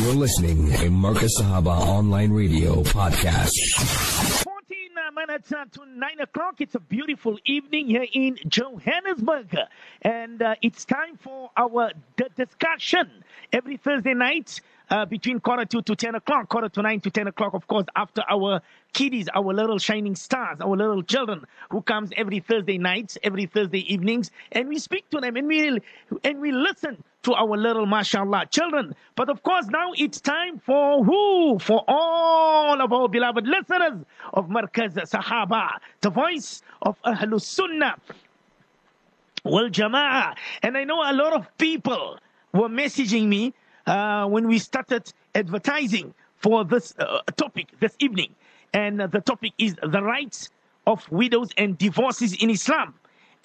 You're listening to Markaz Sahaba Online Radio Podcast. 14 minutes uh, to 9 o'clock. It's a beautiful evening here in Johannesburg. And uh, it's time for our d- discussion every Thursday night uh, between quarter two to 10 o'clock, quarter to 9 to 10 o'clock, of course, after our kiddies, our little shining stars, our little children who comes every Thursday nights, every Thursday evenings, and we speak to them and we, and we listen to our little mashallah children. But of course, now it's time for who? For all of our beloved listeners of Markaz Sahaba, the voice of Ahlul Sunnah wal Jama'ah. And I know a lot of people were messaging me uh, when we started advertising for this uh, topic this evening. And the topic is the rights of widows and divorces in Islam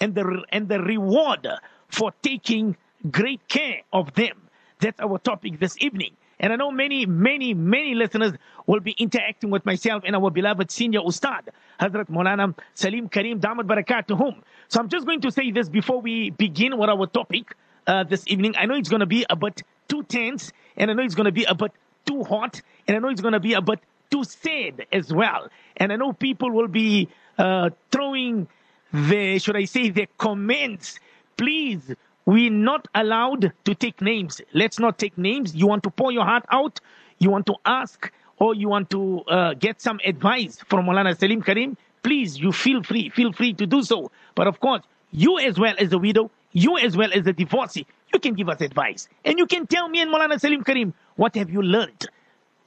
and the, and the reward for taking great care of them. That's our topic this evening. And I know many, many, many listeners will be interacting with myself and our beloved senior Ustad, Hazrat Maulana Saleem Karim Damat whom. So I'm just going to say this before we begin with our topic uh, this evening. I know it's going to be a bit too tense, and I know it's going to be a bit too hot, and I know it's going to be a too sad as well. And I know people will be uh, throwing the, should I say, the comments. Please, we're not allowed to take names. Let's not take names. You want to pour your heart out, you want to ask, or you want to uh, get some advice from Molana Saleem Karim, please, you feel free, feel free to do so. But of course, you as well as a widow, you as well as a divorcee, you can give us advice. And you can tell me and Molana Saleem Karim, what have you learned?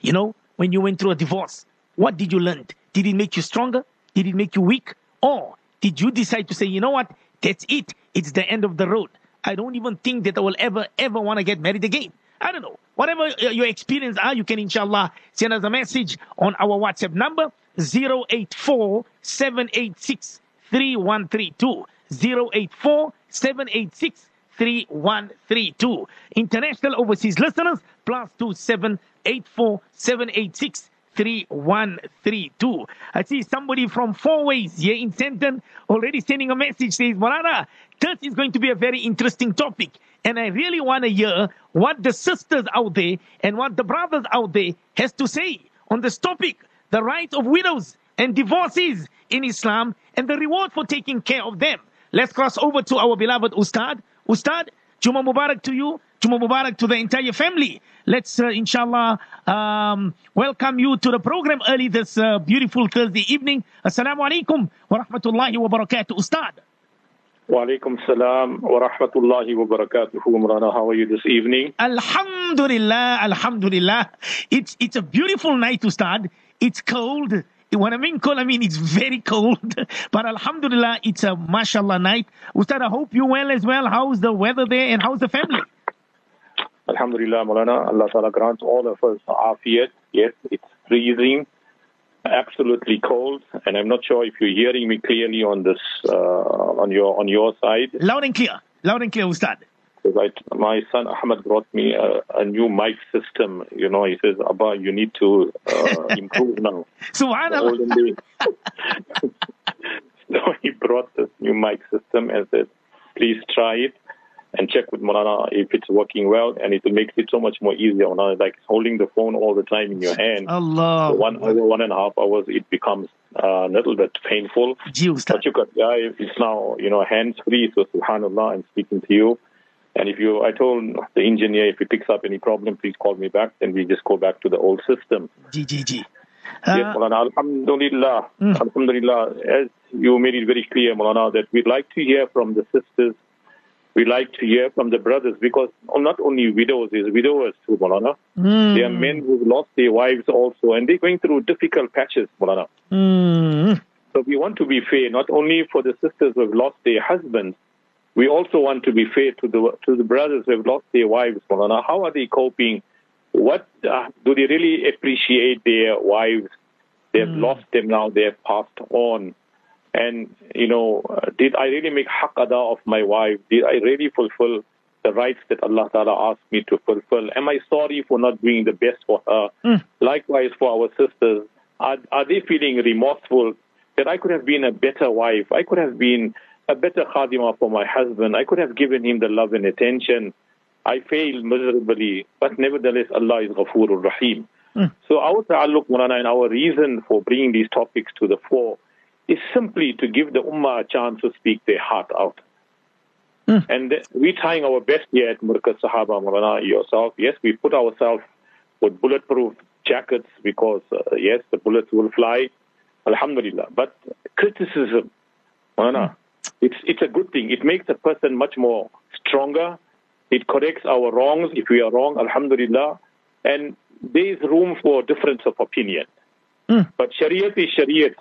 You know, when you went through a divorce, what did you learn? Did it make you stronger? Did it make you weak? Or did you decide to say, you know what? That's it. It's the end of the road. I don't even think that I will ever, ever want to get married again. I don't know. Whatever your experience are, you can inshallah send us a message on our WhatsApp number 084 786 3132. 084 786 3132. International overseas listeners plus 2784 786 3132. I see somebody from Four Ways here in Sandton already sending a message says, Marana, this is going to be a very interesting topic. And I really want to hear what the sisters out there and what the brothers out there has to say on this topic, the right of widows and divorces in Islam and the reward for taking care of them. Let's cross over to our beloved Ustad. Ustad, Juma Mubarak to you. Juma Mubarak to the entire family. Let's, uh, inshallah, um, welcome you to the program early this uh, beautiful Thursday evening. Assalamu alaikum wa rahmatullahi wa barakatuh. Ustad. Wa alaikum salam wa rahmatullahi wa barakatuh. Umrana, how are you this evening? Alhamdulillah, Alhamdulillah. It's, it's a beautiful night, Ustad. It's cold. When I mean cold, I mean it's very cold. But Alhamdulillah, it's a mashallah night. Ustad, I hope you well as well. How's the weather there and how's the family? Alhamdulillah, Malana. Allah Ta'ala grants all of us afiyat. Yes, it's freezing, absolutely cold, and I'm not sure if you're hearing me clearly on this, uh, on your on your side. Loud and clear. Loud and clear, Ustad. Right. My son Ahmed brought me a, a, new mic system. You know, he says, Abba, you need to uh, improve now. Subhanallah. so he brought this new mic system and said, please try it and check with Molana if it's working well, and it makes it so much more easier. Molana, like holding the phone all the time in your hand. Allah. For one hour, one and a half hours, it becomes uh, a little bit painful. But you got, yeah, it's now, you know, hands free. So Subhanallah, I'm speaking to you. And if you, I told the engineer, if he picks up any problem, please call me back. Then we just go back to the old system. GGG. Uh, yes, Molana, Alhamdulillah. Mm. Alhamdulillah. As you made it very clear, Malana, that we'd like to hear from the sisters. We like to hear from the brothers because not only widows, there's widowers too, Malana. Mm. There are men who've lost their wives also, and they're going through difficult patches, Malana. Mm. So we want to be fair, not only for the sisters who've lost their husbands, we also want to be fair to the to the brothers who have lost their wives, Molana. How are they coping? What uh, do they really appreciate their wives? They've mm. lost them now. They've passed on. And you know, uh, did I really make haq of my wife? Did I really fulfill the rights that Allah Taala asked me to fulfill? Am I sorry for not doing the best for her? Mm. Likewise for our sisters, are, are they feeling remorseful that I could have been a better wife? I could have been a better khadima for my husband. I could have given him the love and attention. I failed miserably, but nevertheless, Allah is Ghafoorur Rahim. Mm. So our ta'alluq, Mulana, and our reason for bringing these topics to the fore is simply to give the Ummah a chance to speak their heart out. Mm. And we're trying our best here at Markaz Sahaba, Mulana, yourself. Yes, we put ourselves with bulletproof jackets because, uh, yes, the bullets will fly. Alhamdulillah. But criticism, Mulana, it's, it's a good thing. It makes a person much more stronger. It corrects our wrongs. If we are wrong, Alhamdulillah. And there is room for difference of opinion. Mm. But Shariat is Shariat.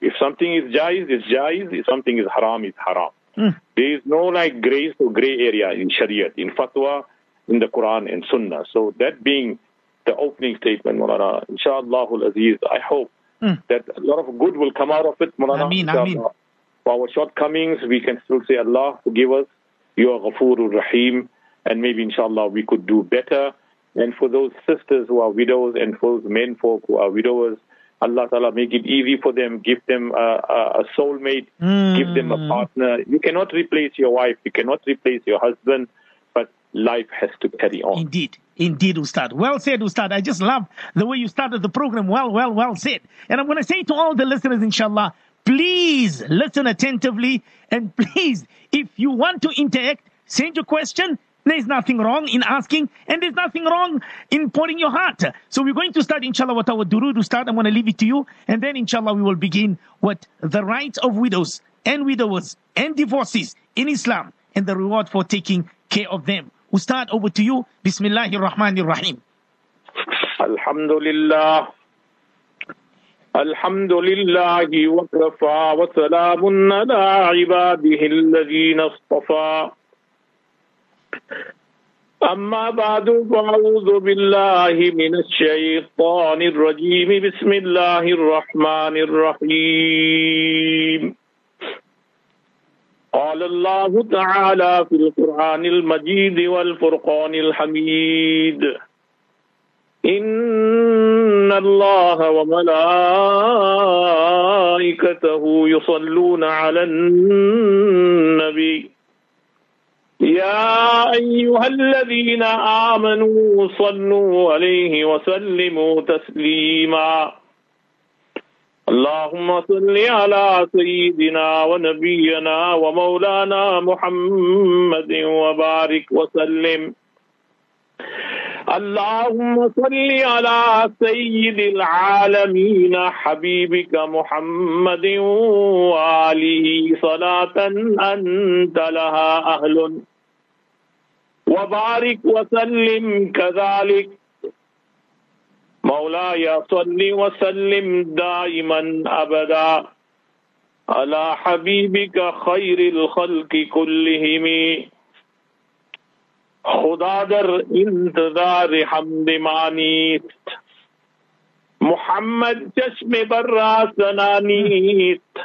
If something is Jaiz, it's Jaiz. If something is Haram, it's Haram. Mm. There is no like grace or gray area in Shariat, in Fatwa, in the Quran and Sunnah. So that being the opening statement, Mulana, inshallah aziz, I hope Mm. that a lot of good will come out of it, Mulana. Ameen, ameen. For our shortcomings, we can still say, Allah, forgive us. You are Ghafoorur Rahim. And maybe, inshallah, we could do better. And for those sisters who are widows and for those men folk who are widowers, Allah Ta'ala make it easy for them, give them a, a, a soulmate, give them a Mm. partner. You cannot replace your wife, you cannot replace your husband, but life has to carry on. Indeed. Indeed, Ustad. Well said, Ustad. I just love the way you started the program. Well, well, well said. And I'm going to say to all the listeners, inshallah, please listen attentively. And please, if you want to interact, send your question. There's nothing wrong in asking, and there's nothing wrong in pouring your heart. So we're going to start, inshallah, with our durud, Ustad. I'm going to leave it to you. And then, inshallah, we will begin with the rights of widows and widowers and divorces in Islam and the reward for taking care of them. Ustad, over to you. Bismillahir Rahmanir Rahim. Alhamdulillah. الحمد لله وكفى وسلام على عباده الذين اصطفى أما بعد فأعوذ بالله من الشيطان الرجيم بسم الله الرحمن الرحيم قال الله تعالى في القرآن المجيد والفرقان الحميد إن الله وملائكته يصلون على النبي. يا أيها الذين آمنوا صلوا عليه وسلموا تسليما. اللهم صل على سيدنا ونبينا ومولانا محمد وبارك وسلم. اللهم صل على سيد العالمين حبيبك محمد وآله صلاة أنت لها أهل. وبارك وسلم كذلك. مولاي صل وسلم دائما أبدا. على حبيبك خير الخلق كلهم. خدا در انتظار حمد مانیست محمد چشم بر سنانیست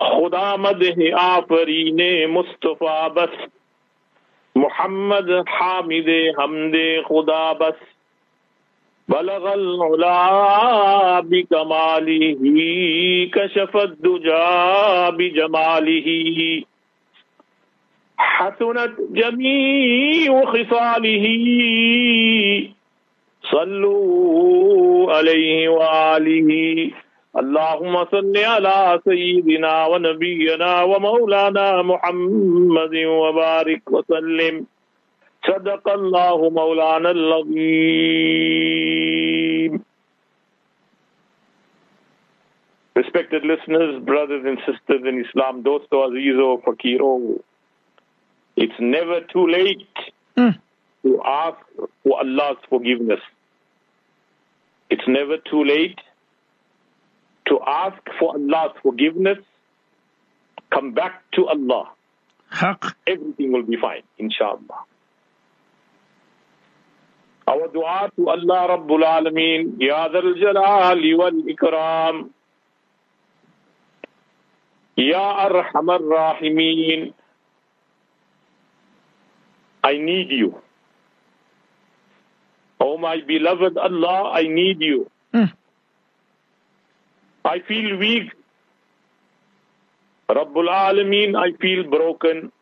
خدا مده آفرین مصطفی بس۔ محمد حامد حمد خدا بس۔ بلغ العلا بكماله كشف الدجى بجماله۔ حسنت جميع خصاله. صلوا عليه وآله. اللهم صل على سيدنا ونبينا ومولانا محمد وبارك وسلم. صدق الله مولانا العظيم. Respected listeners, brothers and sisters in Islam, dosto azizo, fakiro, it's never too late Mm. to ask for Allah's forgiveness. It's never too late to ask for Allah's forgiveness. Come back to Allah. Haq. Everything will be fine, inshallah. Our dua to Allah Rabbul Alameen, Ya Dhal Jalali wal Ikram, Ya Arhamar Rahimeen, I need you. Oh my beloved Allah, I need you. Mm. I feel weak. Rabbul Alameen, I feel broken.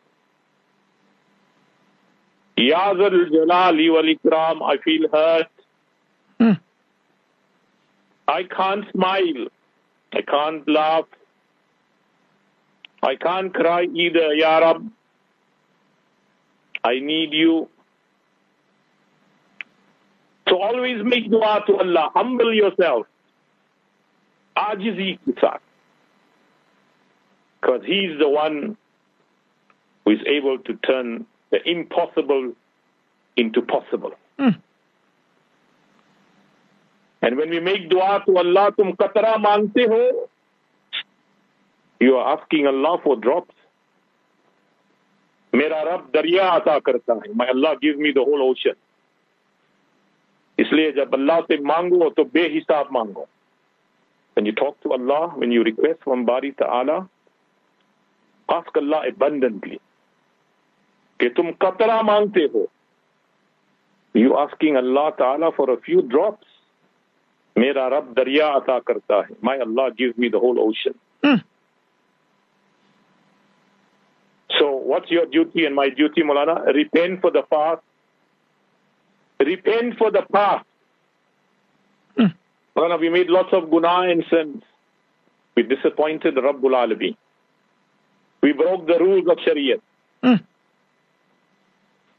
Ya Zal Jalali wal Ikram, I feel hurt. Hmm. I can't smile. I can't laugh. I can't cry either, Ya Rab. I need you. So always make dua to Allah. Humble yourself. Ajizi ke saath. Because is the one who is able to turn the impossible into possible. Hmm. And when we make dua to Allah, tum qatra mangte ho, you are asking Allah for drops. میرا رب دریا عطا کرتا ہے۔ میں Allah give me the whole ocean اس لیے جب اللہ سے مانگو تو بے حساب مانگو۔ When you talk to Allah when you request from باری تعالی آسک اللہ ابنڈنٹلی کہ تم قطرہ مانگتے ہو۔ یو آسکنگ اللہ تعالی فار اے فیو ڈراپس میرا رب دریا عطا کرتا ہے۔ My Allah gave me the whole ocean what's your duty and my duty Mulana repent for the past repent for the past Hmm. Mulana we made lots of guna and sins we disappointed Rabbul Alamin we broke the rules of Shariah Hmm.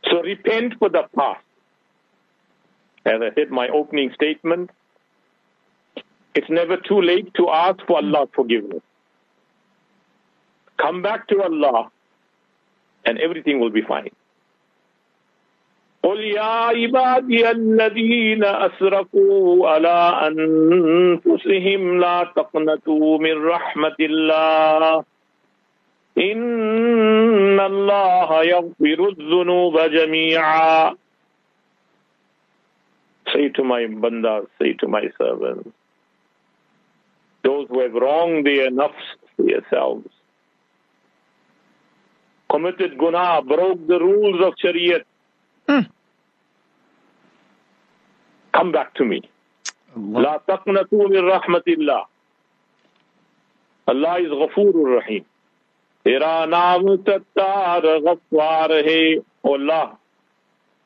so repent for the past. As I said, my opening statement, it's never too late to ask for Allah's forgiveness. Come back to Allah and everything will be fine. قل يا عبادي الذين أسرفوا على أنفسهم لا تقنطوا من رحمة الله إن الله يغفر الذنوب جميعا Say to my bandas, say to my servants, those who have wronged their nafs, themselves, committed guna, broke the rules of Shariah. Hmm. Come back to me. La taqnatu min rahmatillah. Allah is Ghafoorur Rahim. Tera naam Sattar Ghaffar hai. Oh Allah,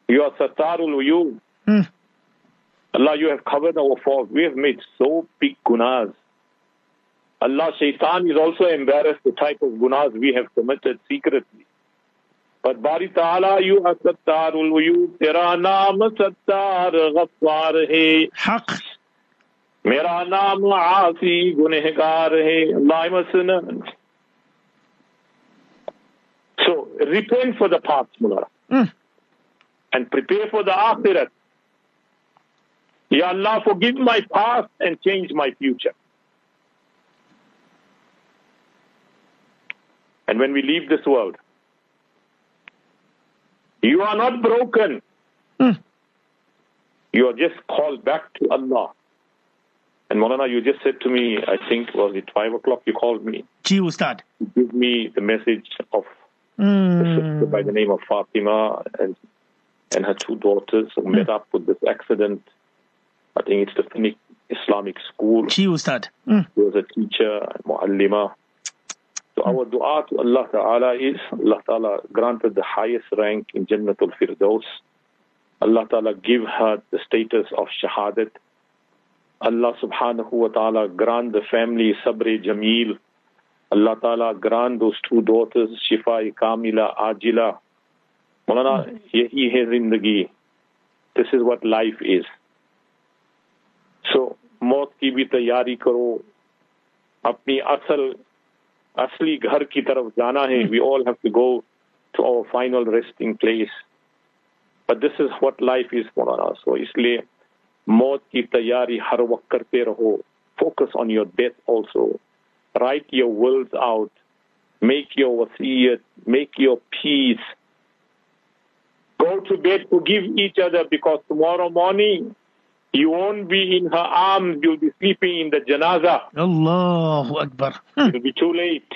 you are Sattarul Uyub. Hmm. Allah, you have covered our faults. We have made so big gunas. Allah Shaitan is also embarrassed the type of gunas we have committed secretly. But Bari Ta'ala, you are Sattar ul Wuyub, Tera Naam Sattar Ghaffar Hai. Haq. Mera Naam Aasi Gunehgar Hai. So, repent for the past, Mullah. Mm. And prepare for the Akhirat. Ya Allah, forgive my past and change my future. And when we leave this world, you are not broken. Hmm. You are just called back to Allah. And Maulana, you just said to me, I think was it five o'clock you called me, Ji Ustad. give me the message of a sister Hmm. by the name of Fatima and and her two daughters who met up with this accident. I think it's the Phoenix Islamic School. Ji Ustad. Hmm. She was a teacher, muallima. So our dua to Allah Ta'ala is Allah Ta'ala granted the highest rank in Jannatul Firdaus. Allah Ta'ala give her the status of Shahadat. Allah Subhanahu wa Ta'ala grant the family Sabri Jameel. Allah Ta'ala grant those two daughters Shifa Kamila Ajila. Maulana, yahi hai zindagi. This is what life is. So, मौत की भी तैयारी करो अपनी असल असली घर की तरफ जाना है we all have to go to our final resting place but this is what life is मौलाना सो इसलिए मौत की तैयारी हर वक्त करते रहो focus on your death also write your Wills out make your वसीयत make your peace Go to bed, forgive each other because tomorrow morning you won't be in her arms, you'll be sleeping in the janaza. Allahu Akbar. Hmm. It'll be too late.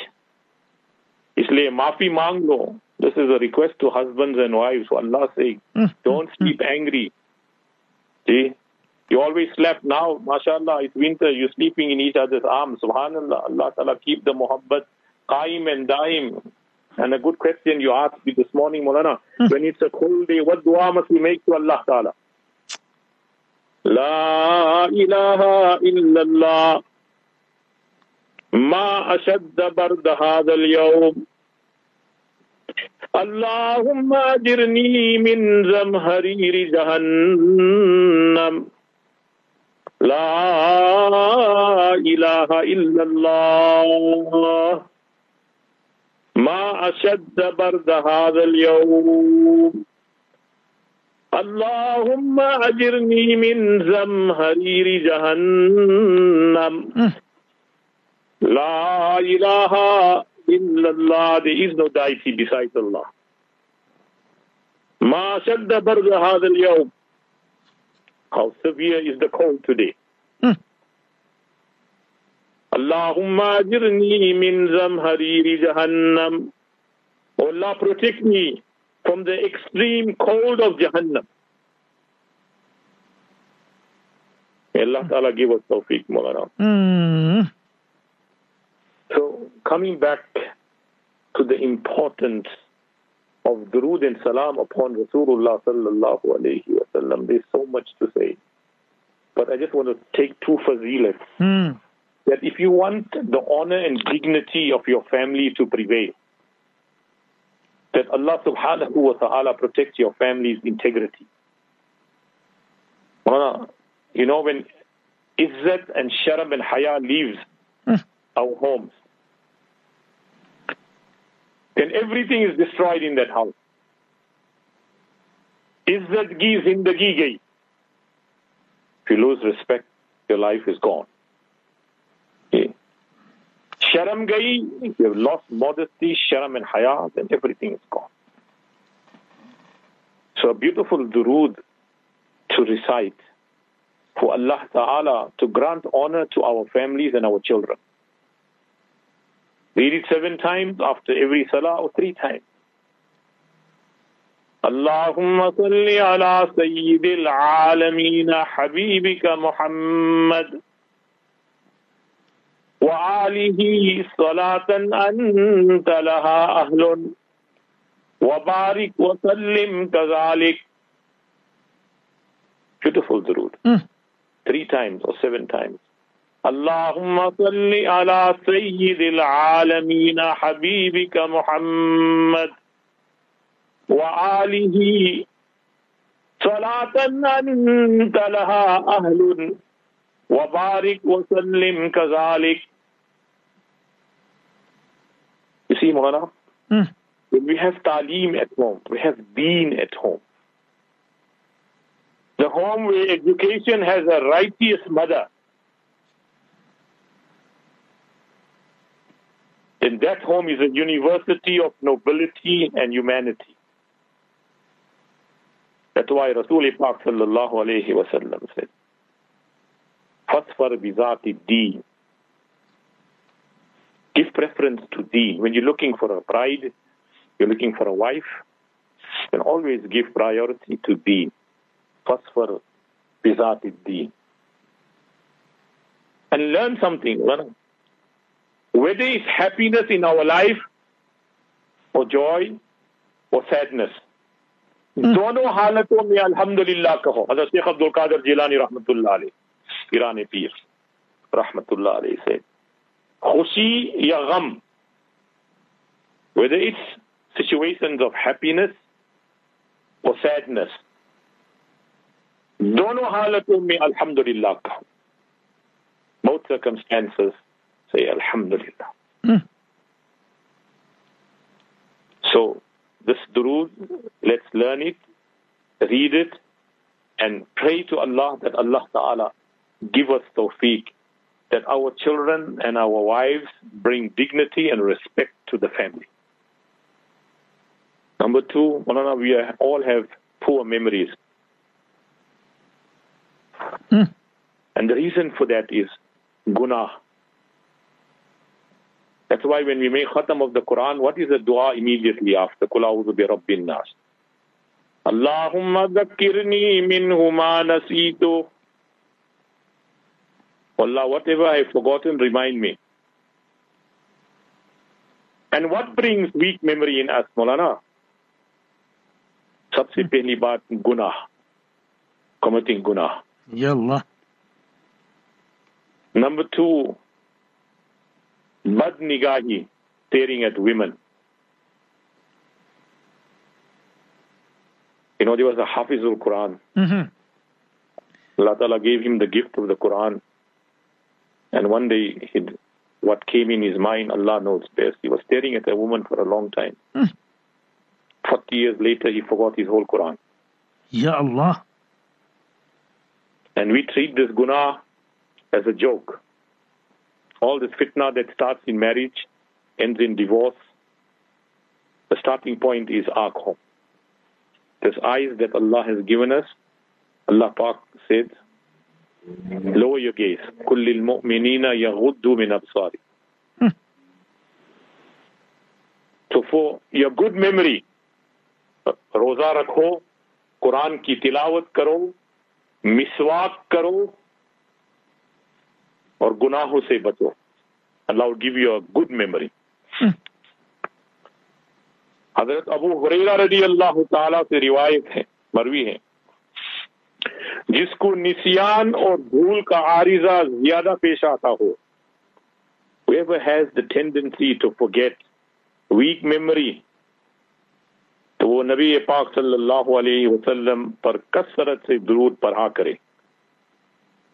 इसलिए माफी मांग लो This is a request to husbands and wives for Allah's sake. Hmm. Don't sleep angry. See? You always slept now, mashallah, it's winter, you're sleeping in each other's arms. Subhanallah, Allah Ta'ala keep the muhabbat qaim and daim. And a good question you asked me this morning, Molana. When it's a cold day, what dua must we make to Allah Ta'ala? لا إله إلا الله. ما أشد برد هذا اليوم. اللهم أجرني من زمهرير جهنم. لا إله إلا الله. ما أشد برد هذا اليوم. اللهم أجرني من زمهرير جهنم. لا إله إلا الله There is no deity besides Allah. ما شد برد هذا اليوم. How severe is the cold today. اللهم أجرني من زمهرير جهنم. Oh Allah protect me. From the extreme cold of Jahannam. May Allah Ta'ala give us tawfiq, Mulana. Mm. So, coming back to the importance of durood and salam upon Rasulullah sallallahu alayhi wa sallam, there's so much to say. But I just want to take two fazilats. Mm. That if you want the honor and dignity of your family to prevail, that Allah subhanahu wa ta'ala protects your family's integrity. You know, when Izzat and Sharab and Haya leaves hmm. our homes, then everything is destroyed in that house. Izzat gi zindagi gayi. If you lose respect, your life is gone. Okay. Sharam gayi, if you have lost modesty, sharam and haya, then everything is gone. So a beautiful durood to recite for Allah Ta'ala to grant honor to our families and our children. Read it seven times after every salah or three times. اللهم صل على سيد العالمين حبيبك محمد وآله صلاة أنت لها أهل وبارك وسلم كذلك Beautiful durood. Mm. Three times or seven times. اللهم صل على سيد العالمين حبيبك محمد وآله صلاة أنت لها أهل وبارك وسلم كذلك You see, Mulana, Mm. when we have talim at home, we have deen at home. The home where education has a righteous mother, then that home is a university of nobility and humanity. That's why Rasul Pak sallallahu alayhi wa sallam said, Fasfar bizati deen. Give preference to deen. When you're looking for a bride, you're looking for a wife, then always give priority to deen. Fasfar bizati deen. And learn something. learn. Whether it's happiness in our life, or joy, or sadness, दोनों हालतों में अल्हम्दुलिल्लाह कहो हजरत शेख अब्दुल कादर जिलानी रहमतुल्लाह अलैह Iran पीर रहमतुल्लाह अलैह से खुशी या गम whether it's situations of happiness or sadness दोनों हालतों में अल्हम्दुलिल्लाह कहो both circumstances say alhamdulillah Mm. so this durood, let's learn it, read it, and pray to Allah that Allah Ta'ala give us tawfiq, that our children and our wives bring dignity and respect to the family. Number two, Malana, we all have poor memories. Mm. And the reason for that is guna. That's why when we make khatam of the Quran, what is the dua immediately after? Qul a'udhu bi rabbin nas. Allahumma dhakkirni minhu ma nasitu. Allah, whatever I have forgotten, remind me. And what brings weak memory in us, Molana? सबसे पहली बात गुनाह committing गुनाह या अल्लाह Number two, bad nigahi, staring at women. You know, there was a Hafizul Quran. mm-hmm. Allah Ta'ala gave him the gift of the Quran. and one day, what came in his mind, Allah knows best. He was staring at a woman for a long time. Mm. 40 years later, he forgot his whole Quran. Ya Allah. And we treat this guna as a joke. All this fitna that starts in marriage ends in divorce. The starting point is our home. These eyes that Allah has given us, Allah Pak said, lower your gaze. كل المؤمنين يغضوا من أبصارهم. So for your good memory, روزہ رکھو قرآن کی تلاوت کرو مسواک کرو اور گناہوں سے بچو Allah give you good memory حضرت ابو حریرہ رضی اللہ تعالیٰ سے روایت ہے مروی ہے جس کو نسیان اور بھول کا عارضہ زیادہ پیش آتا ہو۔ Whoever has the tendency to forget weak memory تو وہ نبی پاک صلی اللہ علیہ وسلم پر کثرت سے درود پڑھا کرے۔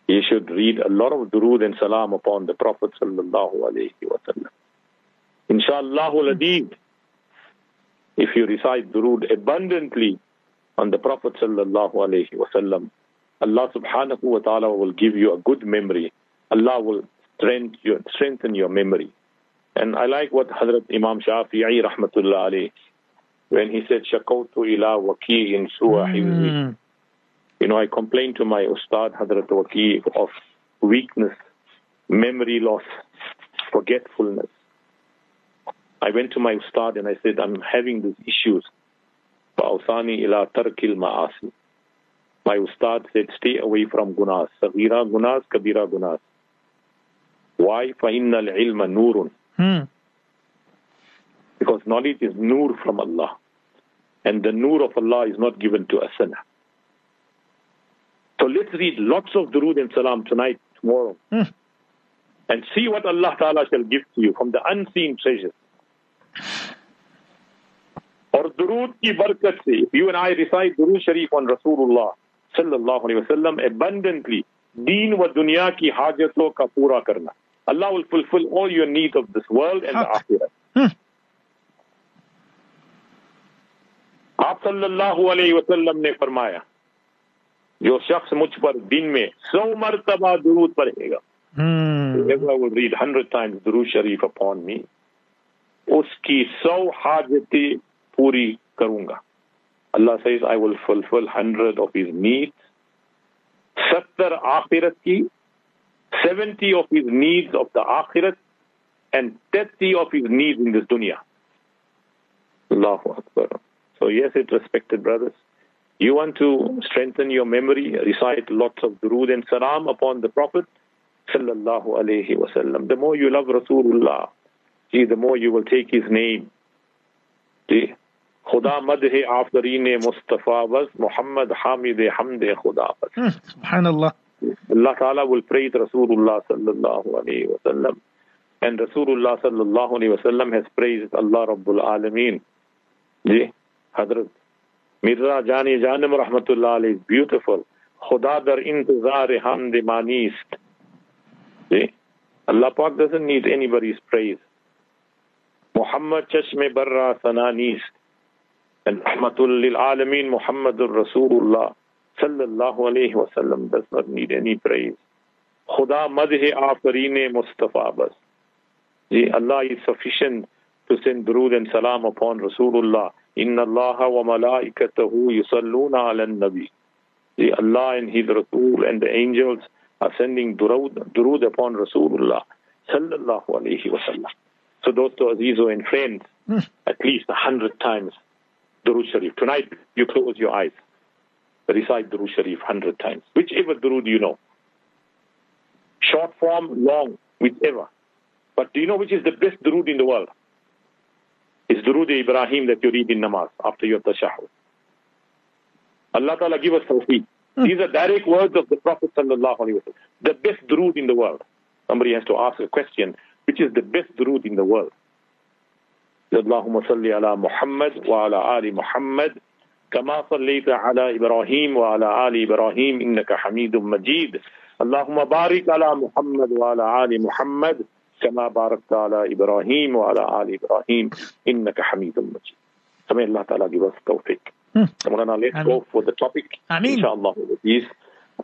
He should read a lot of درود and salam upon the prophet صلی اللہ علیہ وسلم۔ انشاءاللہ العدید if you recite درود abundantly on the prophet صلی اللہ علیہ وسلم Allah subhanahu wa ta'ala will give you a good memory. Allah will strengthen your, strengthen your memory. And I like what Hazrat Imam Shafi'i rahmatullah alayhi, when he said, Shakawtu ila waki'in suwa Mm. you know, I complained to my Ustad Hadrat Waqi of weakness, memory loss, forgetfulness. I went to my Ustad and I said, I'm having these issues. فَأَوْصَانِي إِلَىٰ تَرْكِ الْمَعَاصِي My Ustad said, stay away from gunas. Sagira gunas, kabira gunas. Why? فَإِنَّ الْعِلْمَ نُورٌ Because knowledge is nur from Allah. And the nur of Allah is not given to a sinner. So let's read lots of durood and salam tonight, tomorrow. Hmm. And see what Allah Ta'ala shall give to you from the unseen treasures. Or durood ki barakat se, if you and I recite durood sharif on Rasulullah, صلی اللہ علیہ وسلم abundantly دین و دنیا کی حاجتوں کا پورا کرنا۔ اللہ will fulfill all your needs of this world and the آخرت۔ آپ صلی اللہ علیہ وسلم نے فرمایا جو شخص مجھ پر دن میں سو مرتبہ درود پڑھے گا اس کی سو حاجتیں پوری کروں گا۔ Allah says, I will fulfill hundred of his needs. Sattar akhirat ki, 70 of his needs of the akhirat, and 30 of his needs in this dunya. Allahu Akbar. So yes, it respected brothers. You want to strengthen your memory, recite lots of durood and salam upon the Prophet sallallahu alayhi wasallam. The more you love Rasulullah, see, the more you will take his name. See, خدا مد ہے آفرین مصطفیٰ وز محمد حامد حمد خدا بس سبحان اللہ اللہ تعالیٰ will تعالیز رسول اللہ صلی اللہ صلی اللہ جی، حضرت مرزا جانی جانم رحمت اللہ علیہ beautiful خدا در انتظار حمد مانیست جی اللہ پاک doesn't need anybody's praise محمد چشم برا سنانیست And Rahmatul lil Alameen Muhammadur Rasulullah sallallahu alayhi wa sallam does not need any praise. Khuda madh afareen Mustafa bas. Allah is sufficient to send durood and salam upon Rasulullah. Inna Allah wa malaikatahu yusalluna ala nabi. Allah and His Rasul and the angels are sending durood, durood upon Rasulullah sallallahu alayhi wa sallam. So those to Azizo and friends, hmm. at least a hundred times Durood Sharif. Tonight you close your eyes recite Durood Sharif 100 times. Whichever Durood you know. Short form, long, whichever. But do you know which is the best Durood in the world? is Durood Ibrahim that you read in namaz after your tashahud. Allah Ta'ala give us tawfiq. Hmm. These are direct words of the Prophet Sallallahu Alaihi Wasallam. The best durood in the world. Somebody has to ask a question, which is the best durood in the world? اللهم صل على محمد وعلى آل محمد كما صليت على إبراهيم وعلى آل إبراهيم إنك حميد مجيد اللهم بارك على محمد وعلى آل محمد كما باركت على إبراهيم وعلى آل إبراهيم إنك حميد مجيد May Allah Ta'ala give us tawfiq. Hmm. Maulana, let's go for the topic. Ameen. Inshallah, Aziz.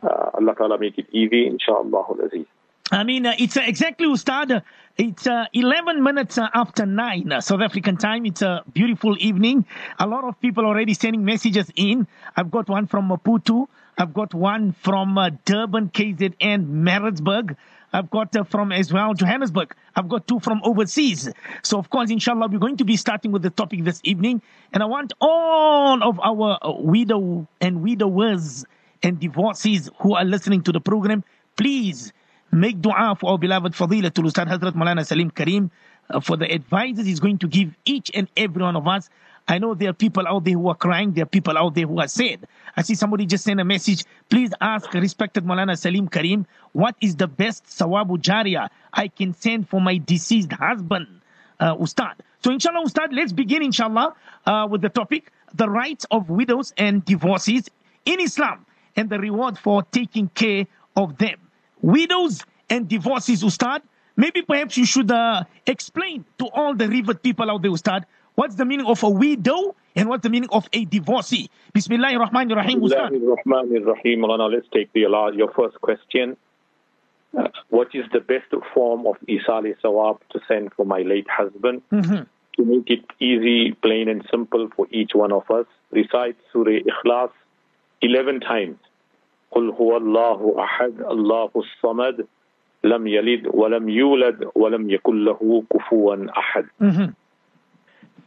Uh, Allah Ta'ala make it easy. Inshallah, Aziz. I mean, uh, it's uh, exactly, Ustad. uh, It's uh, 11 minutes uh, after 9 uh, South African time. It's a beautiful evening. A lot of people already sending messages in. I've got one from Maputo. I've got one from Durban, KZN, Maritzburg. I've got uh, from as well Johannesburg. I've got two from overseas. So, of course, inshallah, we're going to be starting with the topic this evening. And I want all of our widow and widowers and divorcees who are listening to the program, please make dua for our beloved Fadilatul Ustad Hazrat Malana Saleem Karim uh, for the advices he's going to give each and every one of us. I know there are people out there who are crying, there are people out there who are sad. I see somebody just send a message. Please ask respected Malana Saleem Karim, what is the best sawabu jariyah I can send for my deceased husband, uh, Ustad? So, inshallah, Ustad, let's begin, inshallah, uh, with the topic the rights of widows and divorces in Islam and the reward for taking care of them. Widows and divorcees, Ustad. Maybe perhaps you should uh, explain to all the rivet people out there, Ustad, what's the meaning of a widow and what's the meaning of a divorcee. Bismillahir Rahmanir Rahim, Ustad. Rahman Rahim. Let's take the, your first question. Uh, what is the best form of Isali Sawab to send for my late husband? Mhm. To make it easy, plain and simple for each one of us, recite Surah Ikhlas 11 times. قل هو الله أحد الله الصمد لم يلد ولم يولد ولم يكن له كفوا Mhm.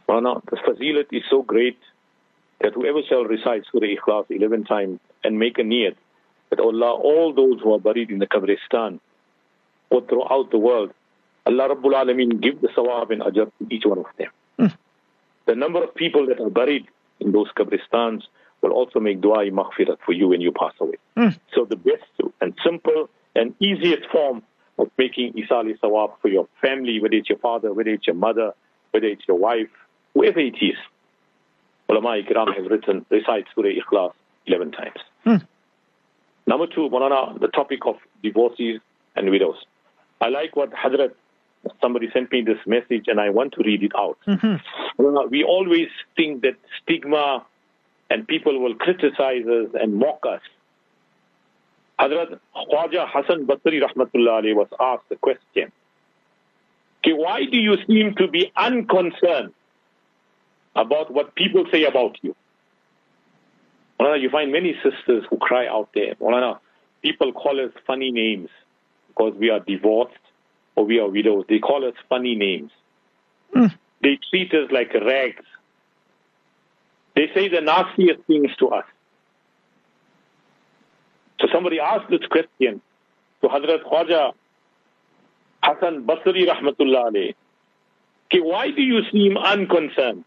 The fazilat is so great that whoever shall recite Surah Ikhlas 11 times and make a niyat that Allah, all those who are buried in the Qabristan or throughout the world, Allah Rabbul Alameen give the sawab and ajr to each one of them. Mm. The number of people that are buried in those Qabristans will also make dua maghfirat for you when you pass away. Mm. So the best and simple and easiest form of making Isali Sawab for your family, whether it's your father, whether it's your mother, whether it's your wife, whoever it is. Ulama Ikram has written, recite Surah Ikhlas 11 times. Mm. Number two, Monana, the topic of divorcees and widows. I like what Hadrat, somebody sent me this message and I want to read it out. Mhm. We always think that stigma and people will criticize us and mock us. Hazrat Khwaja Hassan Basri Rahmatullah alayhi was asked the question, okay, why do you seem to be unconcerned about what people say about you? Maulana, you find many sisters who cry out there. Maulana, people call us funny names because we are divorced or we are widows. They call us funny names. Mm. They treat us like rags. They say the nastiest things to us. So somebody asked this question to Hazrat Khwaja Hassan Basri Rahmatullah alayhi. Okay, why do you seem unconcerned?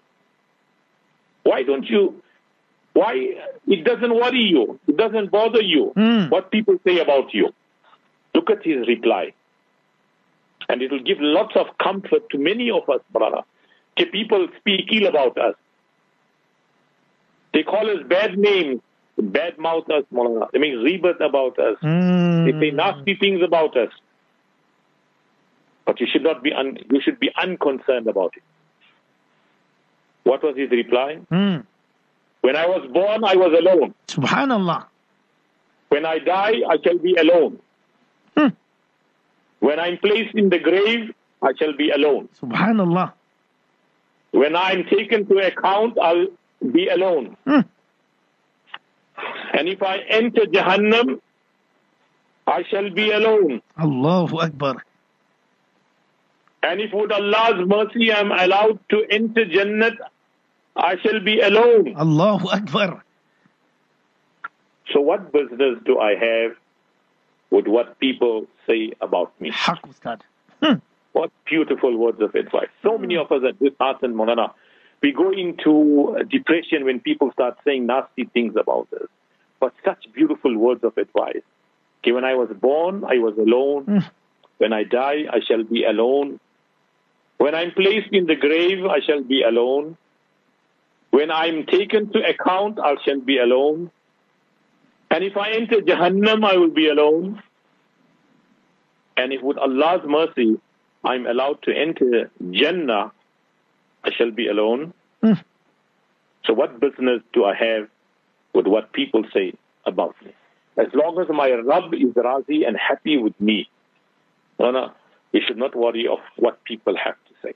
Why don't you, why, it doesn't worry you, it doesn't bother you Mm. what people say about you. Look at his reply. And it will give lots of comfort to many of us, brother. Okay, people speak ill about us. They call us bad names, bad mouth us, Maulana. They make rebirth about us. They say Mm. nasty things about us. But you should not be un- you should be unconcerned about it. What was his reply? Mm. When I was born, I was alone. Subhanallah. When I die, I shall be alone. Hmm. When I'm placed in the grave, I shall be alone. Subhanallah. When I'm taken to account, I'll be alone. Hmm. And if I enter Jahannam, I shall be alone. Allahu Akbar. And if with Allah's mercy I'm allowed to enter Jannat, I shall be alone. Allahu Akbar. So what business do I have with what people say about me? Haq, Ustad. Hmm. What beautiful words of advice. So many of us at this heart and Monana, we go into depression when people start saying nasty things about us. But such beautiful words of advice. Okay, when I was born, I was alone. Mm. When I die, I shall be alone. When I'm placed in the grave, I shall be alone. When I'm taken to account, I shall be alone. And if I enter Jahannam, I will be alone. And if with Allah's mercy, I'm allowed to enter Jannah, I shall be alone. Mm. So what business do I have with what people say about me? As long as my Rabb is razi and happy with me, no, no, we should not worry of what people have to say.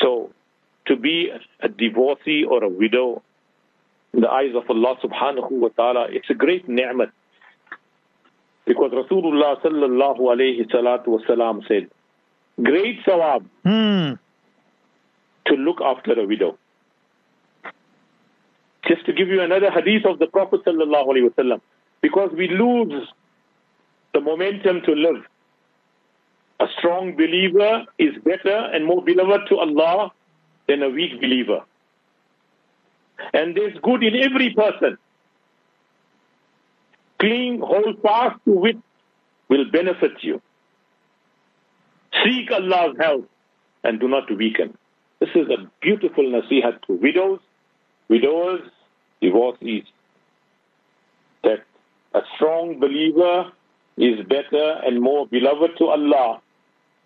So to be a divorcee or a widow in the eyes of Allah subhanahu wa ta'ala, it's a great ni'mat. Because Rasulullah sallallahu alayhi salatu wasalam said, great sawab Mm. To look after a widow. Just to give you another hadith of the Prophet wasallam, because we lose the momentum to live. A strong believer is better and more beloved to Allah than a weak believer. And there's good in every person. Cling, hold fast to which will benefit you. Seek Allah's help and do not weaken. This is a beautiful nasihat to widows, widowers, divorcees. That a strong believer is better and more beloved to Allah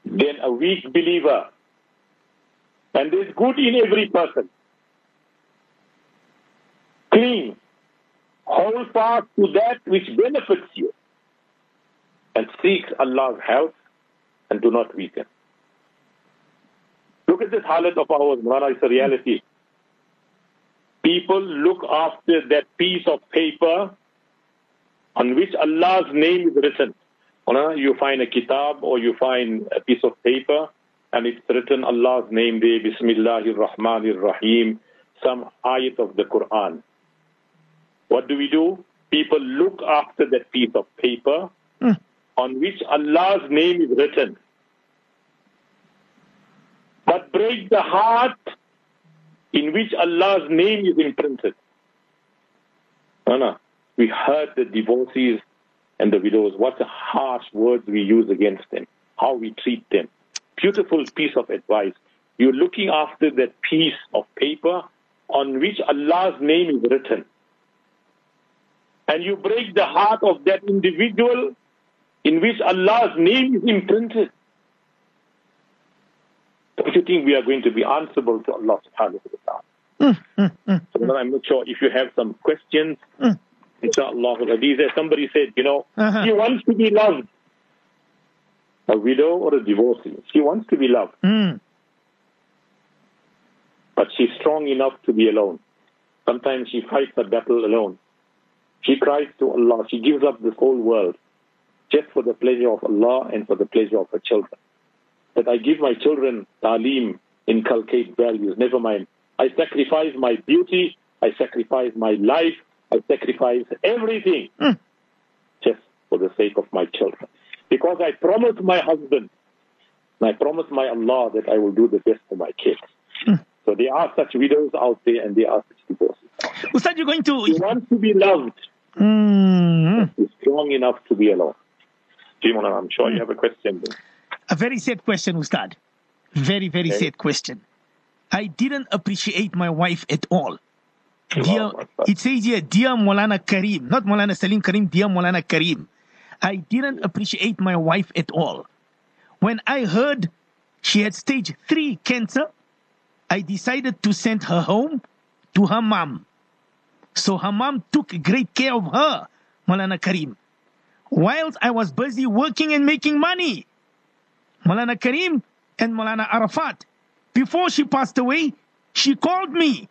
than a weak believer. And there's good in every person. Cling, hold fast to that which benefits you, and seek Allah's help and do not weaken. Look at this halat of ours, Mulana, it's a reality. People look after that piece of paper on which Allah's name is written. You find a kitab or you find a piece of paper and it's written Allah's name there, Bismillahir Rahmanir Rahim, some ayat of the Quran. What do we do? People look after that piece of paper Mm. on which Allah's name is written. But break the heart in which Allah's name is imprinted. No, no. We hurt the divorcees and the widows. What harsh words we use against them, how we treat them. Beautiful piece of advice. You're looking after that piece of paper on which Allah's name is written. And you break the heart of that individual in which Allah's name is imprinted. Don't you think we are going to be answerable to Allah subhanahu wa ta'ala? So then I'm not sure if you have some questions. Mm. Inshallah, somebody said, you know, Uh-huh. she wants to be loved. A widow or a divorcee. She wants to be loved, Mm. but she's strong enough to be alone. Sometimes she fights a battle alone. She cries to Allah. She gives up this whole world just for the pleasure of Allah and for the pleasure of her children. That I give my children talim, inculcate values, never mind. I sacrifice my beauty, I sacrifice my life, I sacrifice everything Mm. just for the sake of my children. Because I promised my husband, and I promised my Allah that I will do the best for my kids. So there are such widows out there and there are such divorces. Ustad, you're going She to. wants to be loved. Mm. She's strong enough to be alone. Jimon, I'm sure you have a question. A very sad question, Ustad. Very, very Okay. sad question. I didn't appreciate my wife at all. Dear, it says here, Dear Molana Karim, not Molana Saleem Karim, Dear Molana Karim. I didn't appreciate my wife at all. When I heard she had stage 3 cancer, I decided to send her home to her mom. So her mom took great care of her, Molana Karim. Whilst I was busy working and making money. Molana Karim and Molana Arafat. Before she passed away, she called me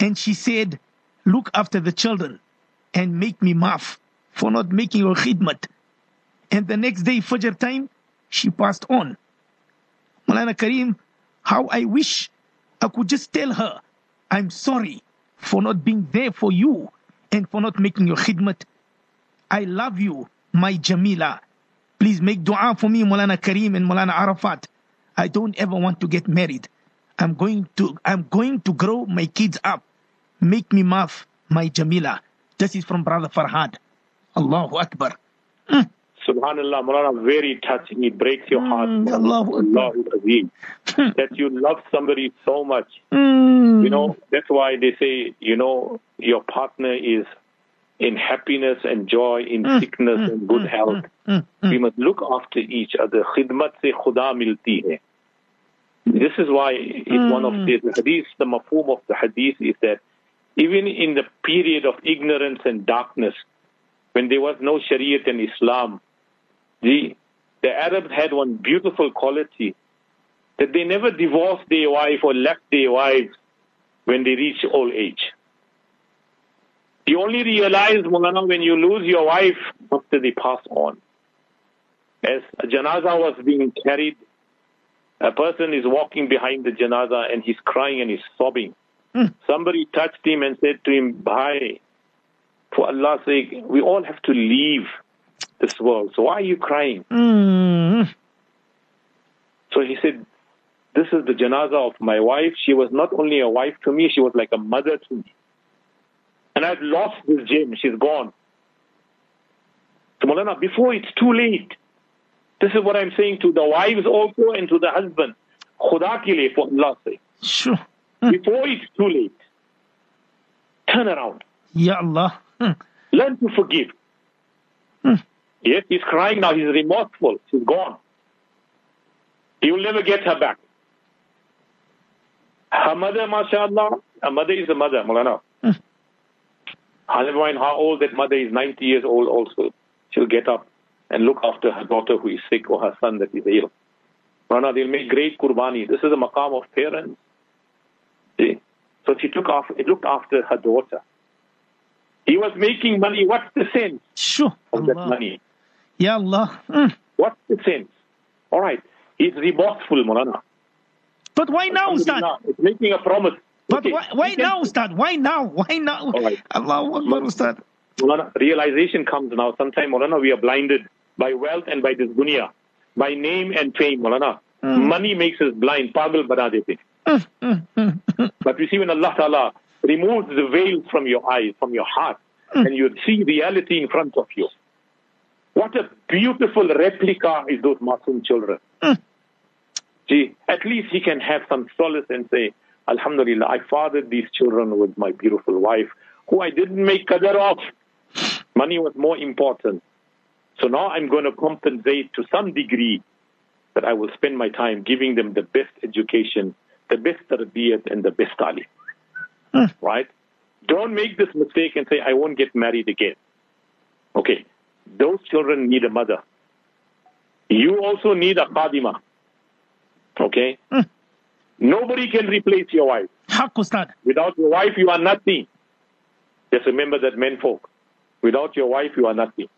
and she said, Look after the children and make me maaf for not making your khidmat. And the next day, Fajr time, she passed on. Molana Karim, how I wish I could just tell her, I'm sorry for not being there for you and for not making your khidmat. I love you, my Jamila. Please make dua for me, Molana Karim and Molana Arafat. I don't ever want to get married. I'm going to I'm going to grow my kids up. Make me maaf, my Jamila. This is from Brother Farhad. Allahu Akbar. Mm. Subhanallah, Mulana, very touching. It breaks your heart. Mm, Allahu. Allahu Azim. that you love somebody so much. Mm. You know, that's why they say, you know, your partner is in happiness and joy, in Mm, sickness mm, and good mm, health. Mm, mm. We must look after each other. Khidmat se khuda milti hai. This is why it's one of Mm. the hadith, the mafhum of the hadith is that even in the period of ignorance and darkness, when there was no Shariat and Islam, the, the Arabs had one beautiful quality that they never divorced their wife or left their wives when they reach old age. You only realize, Mulana, when you lose your wife after they pass on. As a janaza was being carried, a person is walking behind the janaza and he's crying and he's sobbing. Mm. Somebody touched him and said to him, Bhai, for Allah's sake, we all have to leave this world. So why are you crying? Mm. So he said, This is the janaza of my wife. She was not only a wife to me, she was like a mother to me. And I've lost this gem. She's gone. So Maulana, before it's too late, this is what I'm saying to the wives also and to the husband. Khuda ke liye, for Allah's sake. Sure. Before it's too late, turn around. Ya Allah. Mm. Learn to forgive. Hmm. Yes, he's crying now. He's remorseful. She's gone. He will never get her back. Her mother, mashallah, her mother is a mother, Mulana. Hmm. Never mind how old that mother is, 90 years old also. She'll get up and look after her daughter who is sick or her son that is ill. Mulana, they'll make great kurbani. This is the maqam of parents. See? So she took off, it looked after her daughter. He was making money. What's the sense Sure. of that money? Ya Allah. Mm. What's the sense? All right. He's remorseful, Mulana. But why now, Ustad? It's making a promise. But Okay, why, why now, Ustad? Why now? Why now? All right. Allahu Akbar, Ustad. Mulana, realization comes now. Sometimes, Mulana, we are blinded by wealth and by this dunya, by name and fame, Mulana. Mm. Money makes us blind. Pagal bana dete. Mm, mm, mm, mm. But we see when Allah Ta'ala removes the veil from your eyes, from your heart, and you see reality in front of you. What a beautiful replica is those Masoom children. See, at least he can have some solace and say, Alhamdulillah, I fathered these children with my beautiful wife, who I didn't make qadar of. Money was more important. So now I'm going to compensate to some degree that I will spend my time giving them the best education, the best tarbiyat, and the best talim. Mm. Right? Don't make this mistake and say, I won't get married again. Okay. Those children need a mother. You also need a qadima. Okay? Mm. Nobody can replace your wife. Without your wife, you are nothing. Just remember that men folk. Without your wife, you are nothing.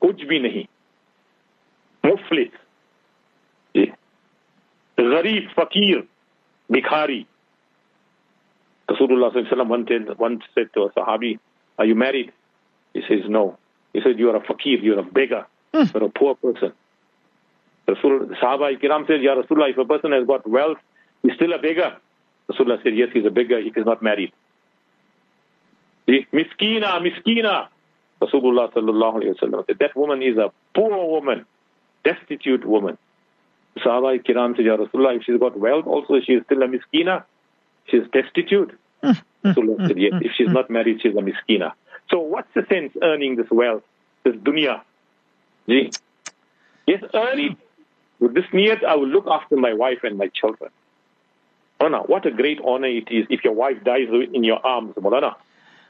कुछ भी नहीं मुफलिस जी गरीब फकीर भिखारी Rasulullah sallallahu once said, once said to a Sahabi, Are you married? He says, No. He said, You are a fakir, you're a beggar, Mm. you're a poor person. Rasul, Sahaba Kiram said, Ya Rasulullah, if a person has got wealth, he's still a beggar. Rasulullah said, Yes, he's a beggar if he's not married. See, Miskina, miskina. Rasulullah sallallahu alayhi wa said, That woman is a poor woman, destitute woman. Sahaba Kiram said, Ya Rasulullah, if she's got wealth also, she is still a miskina. She's destitute. Mm, mm, Rasulullah said, yes, mm, if she's not married, she's a miskina. So what's the sense earning this wealth, this dunya? See? Yes, earn it. With this niyat, I will look after my wife and my children. Mulana, what a great honor it is if your wife dies in your arms, Mulana.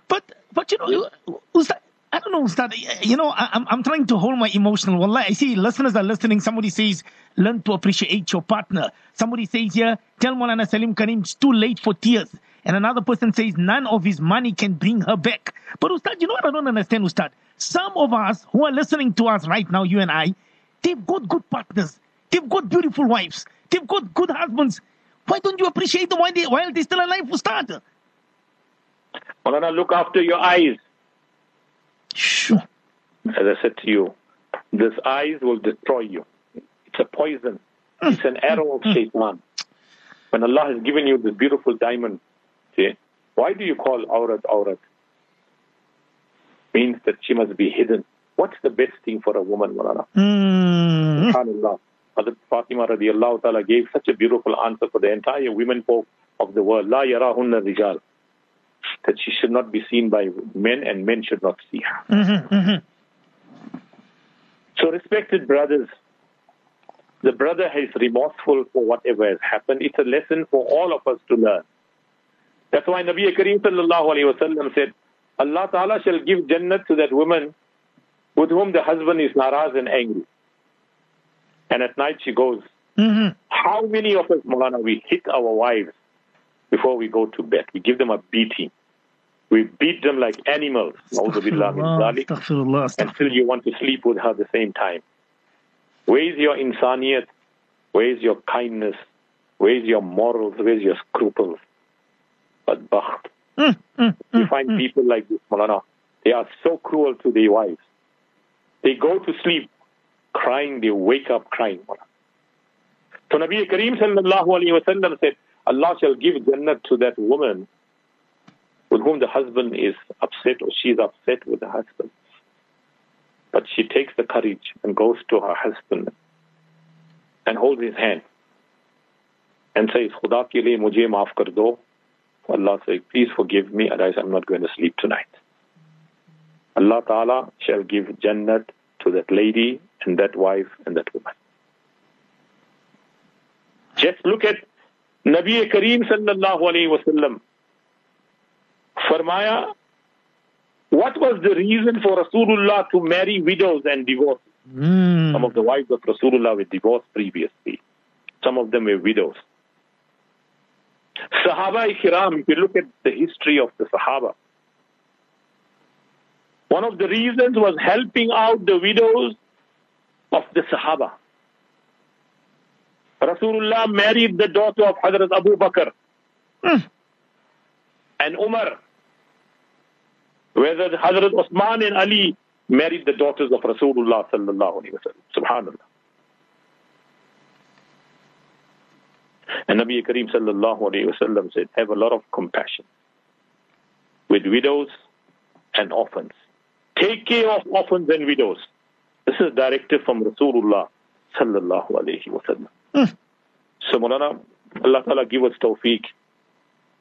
But but you know, Ustad, I don't know, Ustad. You know, I, I'm I'm trying to hold my emotional. Wallah, I see listeners are listening. Somebody says, learn to appreciate your partner. Somebody says here, tell Maulana Saleem Karim it's too late for tears. And another person says none of his money can bring her back. But Ustad, you know what I don't understand, Ustad? Some of us who are listening to us right now, you and I, they've got good partners. They've got beautiful wives. They've got good husbands. Why don't you appreciate them while, they, while they're still alive, Ustad? Mulana, look after your eyes. Sure. As I said to you, these eyes will destroy you. It's a poison. It's an arrow of shaitan. When Allah has given you this beautiful diamond, see, why do you call aurat aurat? Means that she must be hidden. What's the best thing for a woman, Malana? Mm. SubhanAllah. Hazrat Fatima radiallahu ta'ala gave such a beautiful answer for the entire women folk of the world. La yarahunna rijal. That she should not be seen by men and men should not see her. Mm-hmm, mm-hmm. So respected brothers, the brother is remorseful for whatever has happened. It's a lesson for all of us to learn. That's why Nabi Kareem sallallahu alayhi wa said, Allah Ta'ala shall give Jannat to that woman with whom the husband is naraz and angry. And at night she goes, Mm-hmm. how many of us, Mulana, we hit our wives before we go to bed? We give them a beating. We beat them like animals. Na'udhu billah min Astaghfirullah, astaghfirullah, astaghfirullah. still you want to sleep with her at the same time. Where is your insaniyat? Where is your kindness? Where is your morals? Where is your scruples? But bakht. Mm, mm, You mm, find mm. people like this, Malana. They are so cruel to their wives. They go to sleep crying, they wake up crying. So Nabi Kareem sallallahu alayhi wa sallam said, Allah shall give Jannat to that woman with whom the husband is upset or she is upset with the husband. But she takes the courage and goes to her husband and holds his hand and says, Khuda ke liye mujhe maaf kar do. Allah says, please forgive me, otherwise I'm not going to sleep tonight. Allah Ta'ala shall give Jannat to that lady and that wife and that woman. Just look at Nabi Kareem sallallahu alayhi wa sallam. Farmaya, what was the reason for Rasulullah to marry widows and divorce? Mm. Some of the wives of Rasulullah were divorced previously. Some of them were widows. Sahaba Ikram, if you look at the history of the Sahaba, one of the reasons was helping out the widows of the Sahaba. Rasulullah married the daughter of Hazrat Abu Bakr Mm. and Umar. Whether Hazrat Osman and Ali married the daughters of Rasulullah sallallahu alaihi wasallam. Subhanallah. And Nabi Kareem sallallahu alayhi wasallam said, have a lot of compassion with widows and orphans. Take care of orphans and widows. This is a directive from Rasulullah sallallahu alayhi wasallam. So Mulana, Allah Ta'ala give us tawfiq.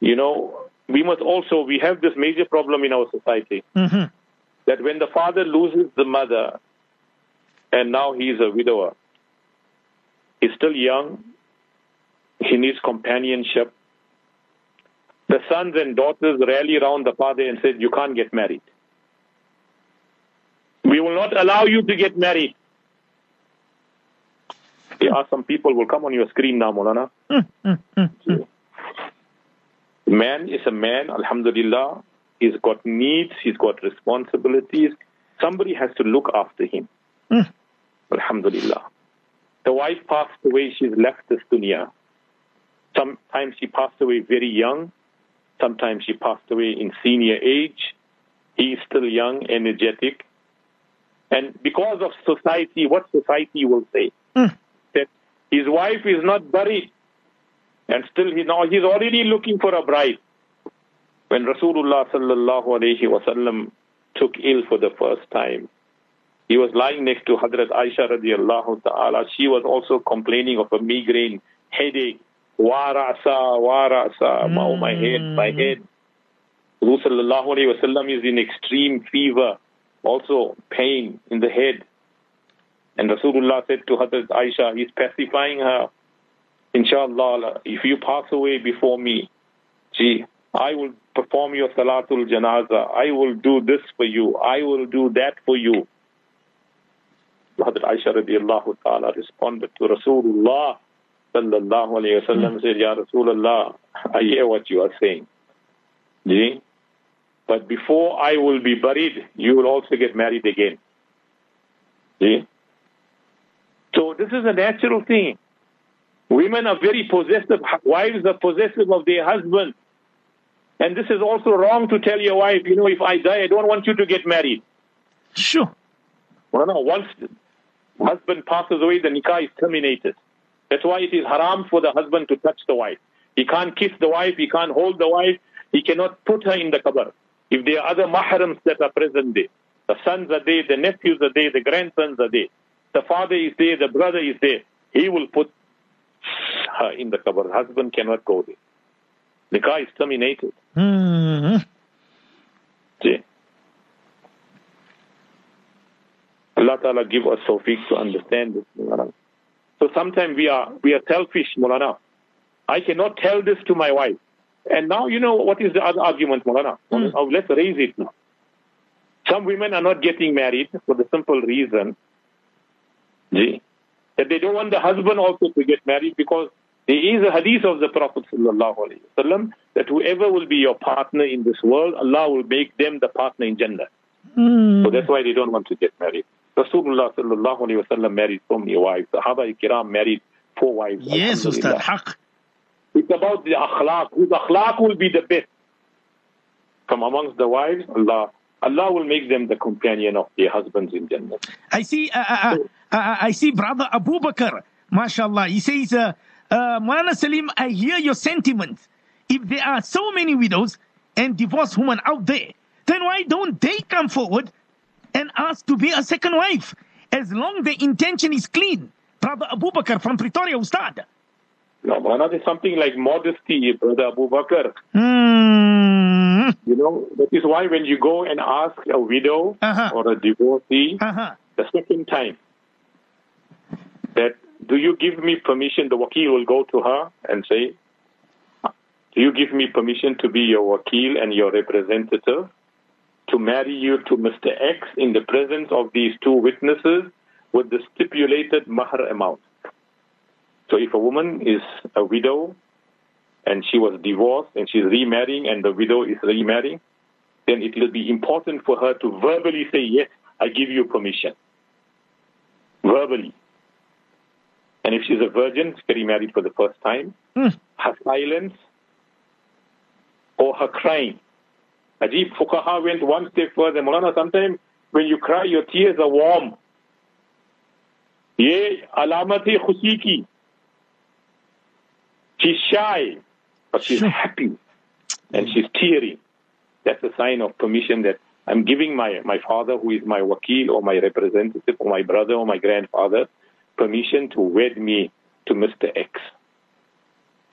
You know, we must also, we have this major problem in our society Mm-hmm. that when the father loses the mother and now he is a widower, he's still young, he needs companionship. The sons and daughters rally around the father and said, You can't get married. We will not allow you to get married. There are some people will come on your screen now, Molana. Mm, mm, mm, mm. Man is a man, alhamdulillah. He's got needs, he's got responsibilities. Somebody has to look after him. Mm. Alhamdulillah. The wife passed away, she's left this dunya. Sometimes she passed away very young. Sometimes she passed away in senior age. He is still young, energetic. And because of society, what society will say? Mm. His wife is not buried. And still he now he's already looking for a bride. When Rasulullah sallallahu alayhi wasallam took ill for the first time, he was lying next to Hadrat Aisha radiallahu ta'ala. She was also complaining of a migraine, headache, warasa, warasa, oh my head, my hmm. head. Rasul sallallahu alayhi wasallam is in extreme fever, also pain in the head. And Rasulullah said to Hadrat Aisha, he's pacifying her. Inshallah, if you pass away before me, gee, I will perform your salatul janaza. I will do this for you. I will do that for you. Hadrat Aisha radiallahu ta'ala responded to Rasulullah sallallahu alayhi wa sallam said, Ya Rasulullah, I hear what you are saying. Gee, but before I will be buried, you will also get married again. See? So this is a natural thing. Women are very possessive. Wives are possessive of their husband. And this is also wrong to tell your wife, you know, if I die, I don't want you to get married. Sure. Well, no, once the husband passes away, the nikah is terminated. That's why it is haram for the husband to touch the wife. He can't kiss the wife, he can't hold the wife, he cannot put her in the qabr. If there are other mahrams that are present there, the sons are there, the nephews are there, the grandsons are there, the father is there, the brother is there, he will put her in the qabr. The husband cannot go there. The Nikah is terminated. Hmm. See? Allah Ta'ala give us tawfiq to understand this. Mulana. So sometimes we are we are selfish, Mulana. I cannot tell this to my wife. And now you know what is the other argument, Mulana. Mm. Let's raise it now. Some women are not getting married for the simple reason that they don't want the husband also to get married because there is a hadith of the Prophet ﷺ that whoever will be your partner in this world, Allah will make them the partner in Jannah. Hmm. So that's why they don't want to get married. Rasulullah wa married so many wives. Sahaba kiram married four wives. Yes. Ustad, haq. It's about the akhlaq. Whose akhlaq will be the best? From amongst the wives, Allah, Allah will make them the companion of their husbands in Jannah. I see, uh, uh, uh, uh, I see brother Abu Bakr, mashallah. He says, uh, uh, Mulana Saleem, I hear your sentiments. If there are so many widows and divorced women out there, then why don't they come forward and ask to be a second wife? As long the intention is clean. Brother Abu Bakr from Pretoria, Ustad. No, Mana, there's something like modesty, brother Abu Bakr. Hmm. You know, that is why when you go and ask a widow Uh-huh. or a divorcee, Uh-huh. the second time, that do you give me permission? The wakil will go to her and say, Do you give me permission to be your wakil and your representative to marry you to Mr. X in the presence of these two witnesses with the stipulated mahr amount? So if a woman is a widow and she was divorced and she's remarrying and the widow is remarrying, then it will be important for her to verbally say, Yes, I give you permission. Verbally. And if she's a virgin, getting married for the first time, Mm. her silence or her crying. Ajib Fuqaha went one step further. Mulana, sometimes when you cry, your tears are warm. Ye alamati khushi ki. She's shy, but she's Sure. happy and she's tearing. That's a sign of permission that I'm giving my, my father, who is my wakil or my representative or my brother or my grandfather, permission to wed me to Mr. X.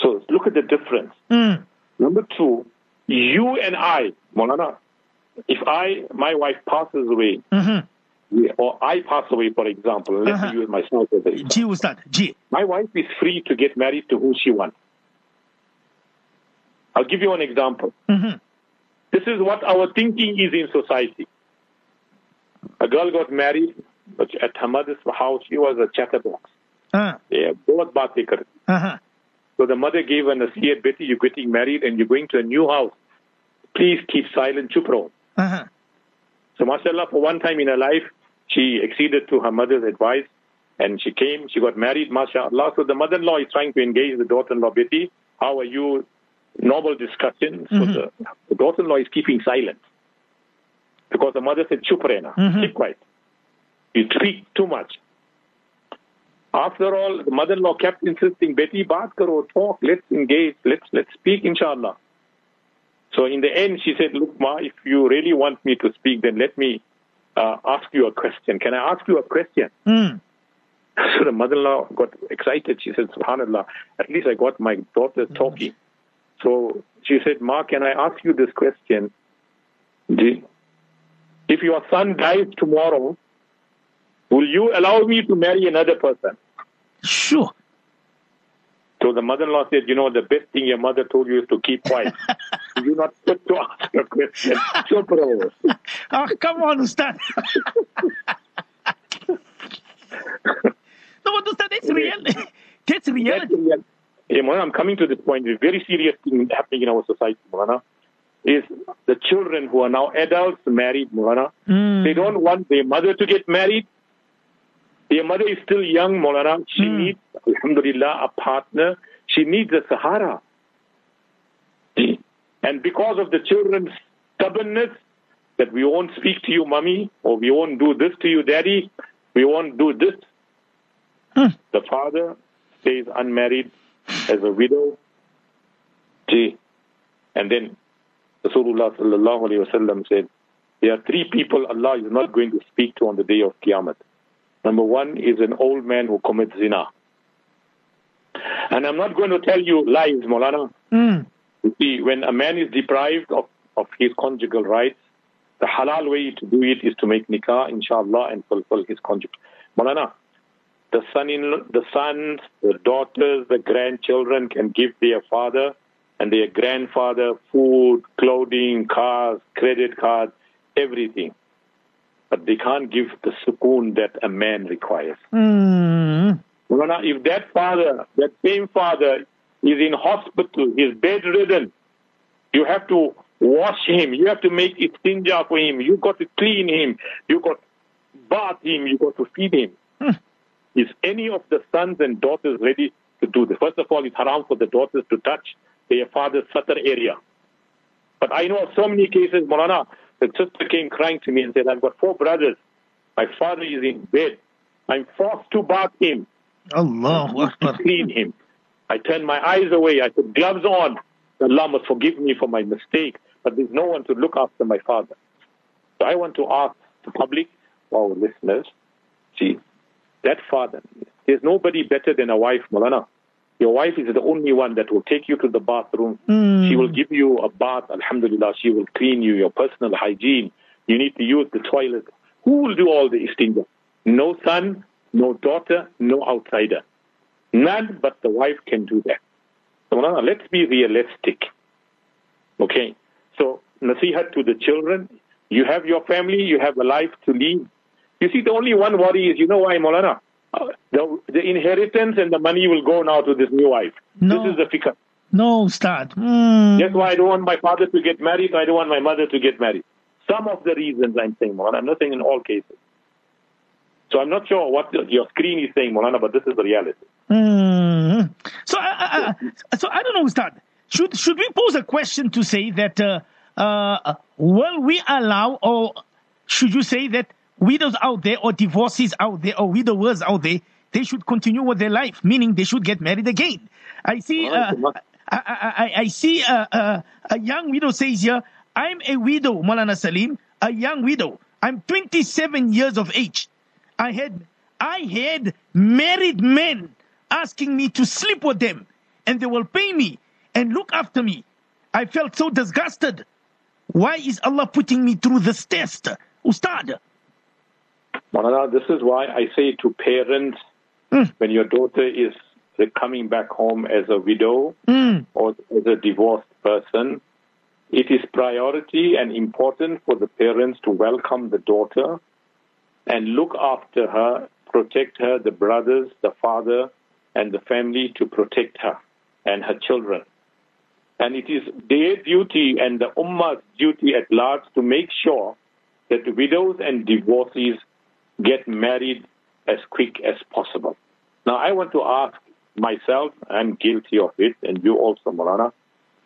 So look at the difference. Hmm. Number two, you and I, Molana, if I, my wife passes away, Mm-hmm. or I pass away, for example, let's Uh-huh. use myself as an example. Ji, Ustad. My wife is free to get married to who she wants. I'll give you an example. Mm-hmm. This is what our thinking is in society. A girl got married, but at her mother's house, she was a chatterbox. Uh, Yeah, both baatein karti. uh-huh. So the mother gave an nasiyat, Betty, you're getting married and you're going to a new house. Please keep silent, chup raho. Uh-huh. So mashallah, for one time in her life, she acceded to her mother's advice and she came, she got married, mashallah. So the mother-in-law is trying to engage the daughter-in-law, Betty, how are you? Normal discussion. So the, the daughter-in-law is keeping silent. Because the mother said, chup rehna, Mhm. keep quiet. You speak too much. After all, the mother-in-law kept insisting, Betty, baat karo, talk, let's engage, let's, let's speak, inshallah. So in the end, she said, look, Ma, if you really want me to speak, then let me uh, ask you a question. Can I ask you a question? Mm. So the mother-in-law got excited. She said, Subhanallah, at least I got my daughter talking. So she said, Ma, can I ask you this question? If your son dies tomorrow, will you allow me to marry another person? Sure. So the mother-in-law said, you know, the best thing your mother told you is to keep quiet. You're not fit to ask a question. So, bro. Oh, come on, Ustad. no, but Ustad, that's real. That's That's reality. real. Yeah, Mona, I'm coming to this point. A very serious thing happening in our society, Mona, is the children who are now adults married, Mona. Mm. They don't want their mother to get married. Their mother is still young, Molana. She Hmm. needs, alhamdulillah, a partner. She needs a Sahara. And because of the children's stubbornness, that we won't speak to you, mommy, or we won't do this to you, daddy, we won't do this. Hmm. The father stays unmarried as a widow. Gee. And then Rasulullah sallallahu alayhi wasallam said, there are three people Allah is not going to speak to on the day of Qiyamah. Number one is an old man who commits zina. And I'm not going to tell you lies, Molana. Mm. You see, when a man is deprived of, of his conjugal rights, the halal way to do it is to make nikah, inshallah, and fulfill his conjugal. Molana, the son in the sons, the daughters, the grandchildren can give their father and their grandfather food, clothing, cars, credit cards, everything. But they can't give the sukoon that a man requires. Mm. If that father, that same father, is in hospital, he's bedridden, you have to wash him, you have to make istinja for him, you got to clean him, you got to bath him, you got to feed him. Hmm. Is any of the sons and daughters ready to do this? First of all, it's haram for the daughters to touch their father's satar area. But I know of so many cases, Morana, the sister came crying to me and said, I've got four brothers. My father is in bed. I'm forced to bath him, Akbar. clean him. I turned my eyes away. I put gloves on. Allah must forgive me for my mistake, but there's no one to look after my father. So I want to ask the public, our listeners, see, that father, there's nobody better than a wife, Mulana. Your wife is the only one that will take you to the bathroom. Mm. She will give you a bath, alhamdulillah. She will clean you, your personal hygiene. You need to use the toilet. Who will do all the istinja? No son, no daughter, no outsider. None but the wife can do that. So let's be realistic. Okay? So, nasihat to the children. You have your family, you have a life to lead. You see, the only one worry is, you know why, Molana? Uh, the, the inheritance and the money will go now to this new wife. No. This is the fikr. No, Ustad. Mm. That's why I don't want my father to get married. I don't want my mother to get married. Some of the reasons I'm saying, Molana. I'm not saying in all cases. So I'm not sure what your screen is saying, Molana, but this is the reality. Mm. So, I, I, so I don't know, Ustad. Should should we pose a question to say that uh, uh, will we allow, or should you say that widows out there, or divorces out there, or widowers out there, they should continue with their life, meaning they should get married again? I see. Uh, I, I, I, see uh, uh, a young widow says here, I'm a widow, Malana Saleem, a young widow. I'm 27 years of age. I had I had married men asking me to sleep with them, and they will pay me and look after me. I felt so disgusted. Why is Allah putting me through this test? Ustad. Molana, this is why I say to parents, Mm. when your daughter is coming back home as a widow Mm. or as a divorced person, it is priority and important for the parents to welcome the daughter and look after her, protect her, the brothers, the father, and the family to protect her and her children. And it is their duty and the Ummah's duty at large to make sure that the widows and divorcees get married as quick as possible. Now, I want to ask myself, I'm guilty of it, and you also, Molana.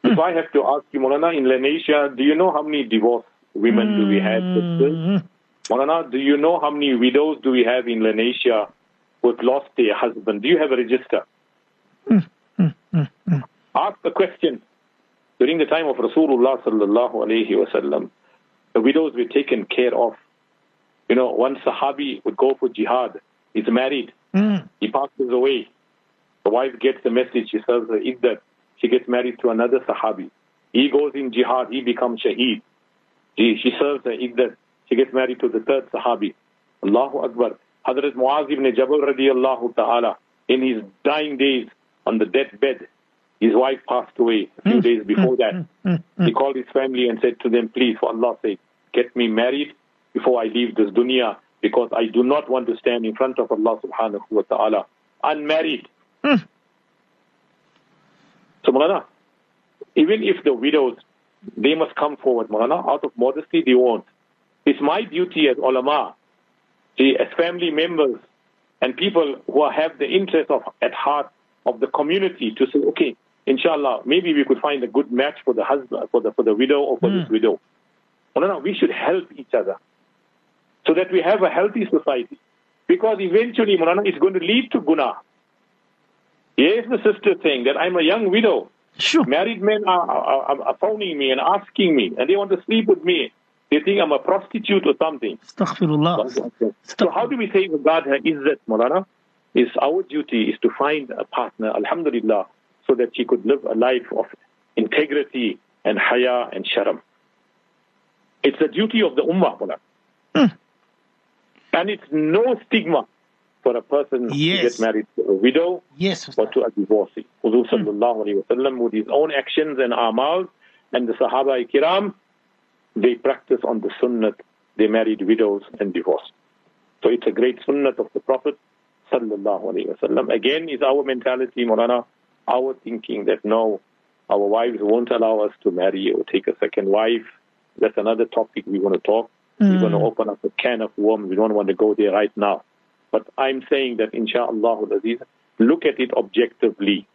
Hmm. If I have to ask you, Molana, in Lenasia, do you know how many divorced women do we have? sisters? Hmm. Mm. Molana, do you know how many widows do we have in Lenasia who have lost their husband? Do you have a register? Hmm. Ask the question. During the time of Rasulullah sallallahu alayhi wasallam, the widows were taken care of. You know, one Sahabi would go for jihad. He's married. Mm. He passes away. The wife gets the message. She says, the Iddat. She gets married to another Sahabi. He goes in jihad. He becomes shaheed. She, she serves the Iddat. She gets married to the third Sahabi. Allahu Akbar. Hazrat Muaz ibn Jabal radiallahu ta'ala, in his dying days on the deathbed, his wife passed away a few hmm. days before hmm. that. Hmm. He called his family and said to them, please, for Allah's sake, get me married before I leave this dunya because I do not want to stand in front of Allah subhanahu wa ta'ala unmarried. Mm. So Mulana, even if the widows, they must come forward, Mulana, out of modesty they won't. It's my duty as ulama, see, as family members and people who have the interest of at heart of the community to say, okay, inshallah, maybe we could find a good match for the husband, for the for the widow or for this widow. Mulana, we should help each other so that we have a healthy society. Because eventually, Mulana, it's going to lead to guna. Here's the sister saying that I'm a young widow. Sure. Married men are, are, are phoning me and asking me, and they want to sleep with me. They think I'm a prostitute or something. Astaghfirullah. So how do we say God izzat, Molana? Is our duty is to find a partner, alhamdulillah, so that she could live a life of integrity and haya and sharam. It's the duty of the ummah, Molana. Hmm. And it's no stigma for a person Yes. to get married to a widow Yes, or to a divorcee. Huzur hmm. sallallahu alayhi wa sallam, with his own actions and amal, and the Sahaba kiram, they practice on the sunnah. They married widows and divorced. So it's a great sunnah of the Prophet sallallahu alayhi wa sallam. Again, is our mentality, Morana, our thinking that no, our wives won't allow us to marry or take a second wife. That's another topic we want to talk. We're going to open up a can of worms. We don't want to go there right now. But I'm saying that, inshallah, look at it objectively.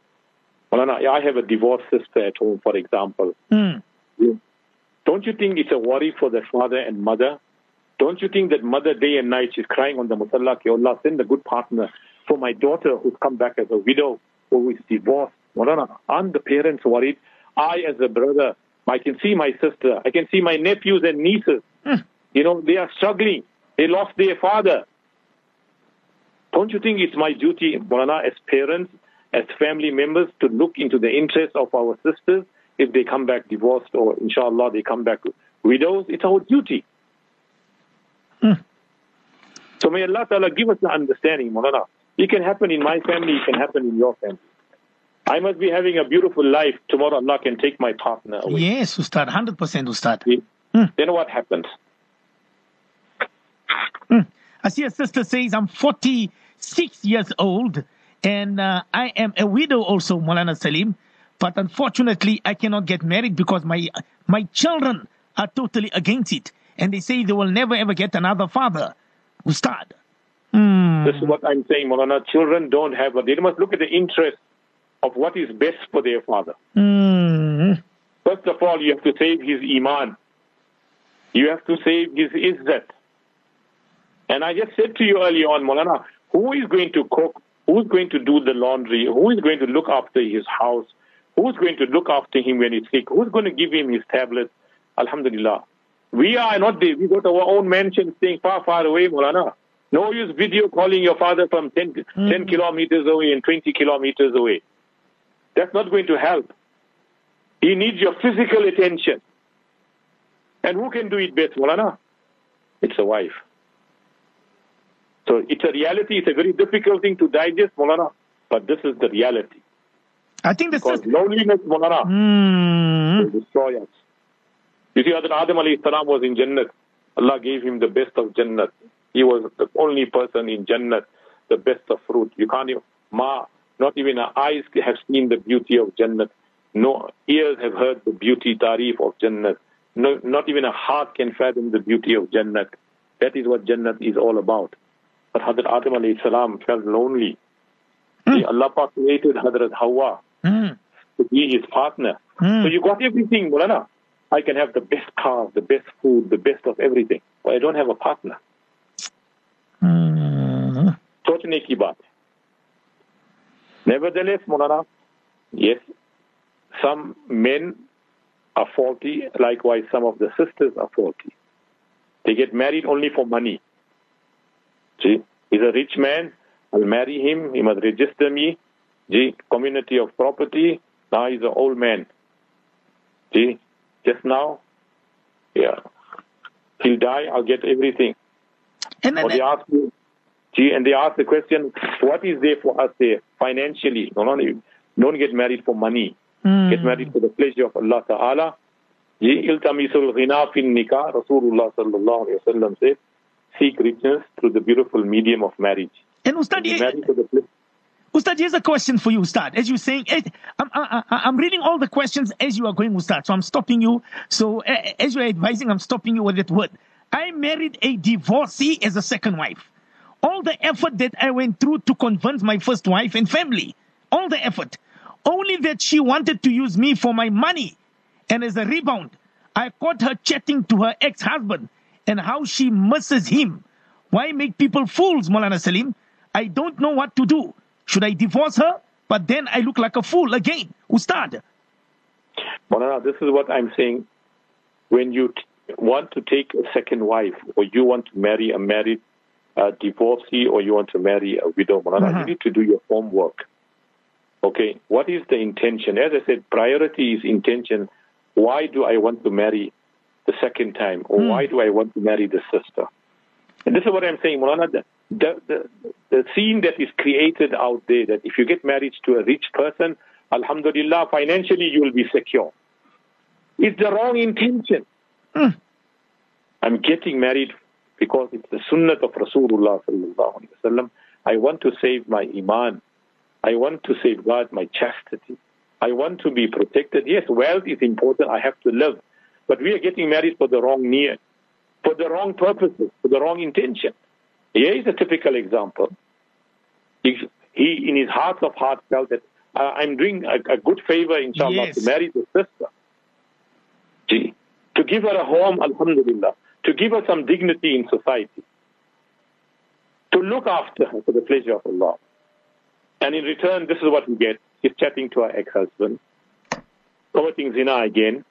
Maulana, I have a divorced sister at home, for example. Hmm. Don't you think it's a worry for the father and mother? Don't you think that mother day and night she's crying on the musalla, "Ya Allah, send a good partner for my daughter who's come back as a widow or who is divorced? Maulana, aren't the parents worried? I, as a brother, I can see my sister, I can see my nephews and nieces. You know, they are struggling. They lost their father. Don't you think it's my duty, Maulana, as parents, as family members, to look into the interests of our sisters if they come back divorced or, inshallah, they come back widows? It's our duty. Hmm. So may Allah Ta'ala give us the understanding, Maulana. It can happen in my family, it can happen in your family. I must be having a beautiful life. Tomorrow Allah can take my partner away. Yes, Ustad. 100% Ustad. See? Hmm. Then what happens? I see a sister says, I'm 46 years old and uh, I am a widow also, Molana Saleem. But unfortunately, I cannot get married because my, my children are totally against it. And they say they will never ever get another father. Ustad. Hmm. This is what I'm saying, Maulana. Children don't have, a, they must look at the interest of what is best for their father. Hmm. First of all, you have to save his iman. You have to save his izzat. And I just said to you earlier on, Maulana, who is going to cook? Who's going to do the laundry? Who is going to look after his house? Who's going to look after him when he's sick? Who's going to give him his tablets? Alhamdulillah. We are not there. We got our own mansion staying far, far away, Maulana. No use video calling your father from 10, hmm. 10 kilometers away and 20 kilometers away. That's not going to help. He needs your physical attention. And who can do it best, Maulana? It's a wife. So it's a reality. It's a very difficult thing to digest, Maulana. But this is the reality. I think this Because sister. loneliness, Maulana, Hmm. will destroy us. You see, Hazrat Adam alayhi salam was in Jannat. Allah gave him the best of Jannat. He was the only person in Jannat, the best of fruit. You can't even, ma, not even our eyes have seen the beauty of Jannat. No ears have heard the beauty, tarif of Jannat. No, not even a heart can fathom the beauty of Jannat. That is what Jannat is all about. But Hazrat Adam alayhi salam felt lonely. See, Allah Pak created Hazrat Hawa Hmm. to be his partner. Hmm. So you got everything, Mulana. I can have the best car, the best food, the best of everything. But I don't have a partner. Hmm. सोचने की बात है. Nevertheless, Mulana, yes, some men are faulty. Likewise, some of the sisters are faulty. They get married only for money. See, he's a rich man. I'll marry him. He must register me. See, community of property. Now he's an old man. See, just now, yeah, he'll die. I'll get everything. And Or they ask you, gee, and they ask the question, what is there for us there financially? You don't get married for money. Hmm. Get married for the pleasure of Allah Ta'ala. Ye iltamisul ghina fin nikah, Rasulullah sallallahu alayhi wa sallam said, seek richness through the beautiful medium of marriage. and Ustad, Be married for the pleasure. Ustad, here's a question for you, Ustad. As you're saying, eh, I'm, I, I'm reading all the questions as you are going, Ustad. So I'm stopping you. So eh, as you're advising, I'm stopping you with that word. I married a divorcee as a second wife. All the effort that I went through to convince my first wife and family, all the effort. Only that she wanted to use me for my money. And as a rebound, I caught her chatting to her ex-husband and how she misses him. Why make people fools, Molana Saleem? I don't know what to do. Should I divorce her but then I look like a fool again. Ustad. Maulana, this is what I'm saying. When you t- want to take a second wife, or you want to marry a married uh, divorcee, or you want to marry a widow, Maulana, Mhm. you need to do your homework. Okay, what is the intention? As I said, priority is intention. Why do I want to marry the second time, or Hmm. why do I want to marry the sister? And this is what I'm saying, Maulana. The, the, the, scene that is created out there that if you get married to a rich person, Alhamdulillah, financially you will be secure. It's the wrong intention. Hmm. I'm getting married because it's the sunnah of Rasulullah sallallahu alaihi wasallam. I want to save my iman. I want to safeguard my chastity. I want to be protected. Yes, wealth is important. I have to live. But we are getting married for the wrong need, for the wrong purposes, for the wrong intention. Here is a typical example. He, in his heart of heart, felt that uh, I'm doing a, a good favor, inshallah, Yes. to marry the sister. Gee, to give her a home, alhamdulillah, to give her some dignity in society, to look after her for the pleasure of Allah. And in return, this is what we get. He's chatting to her ex-husband, committing zina again.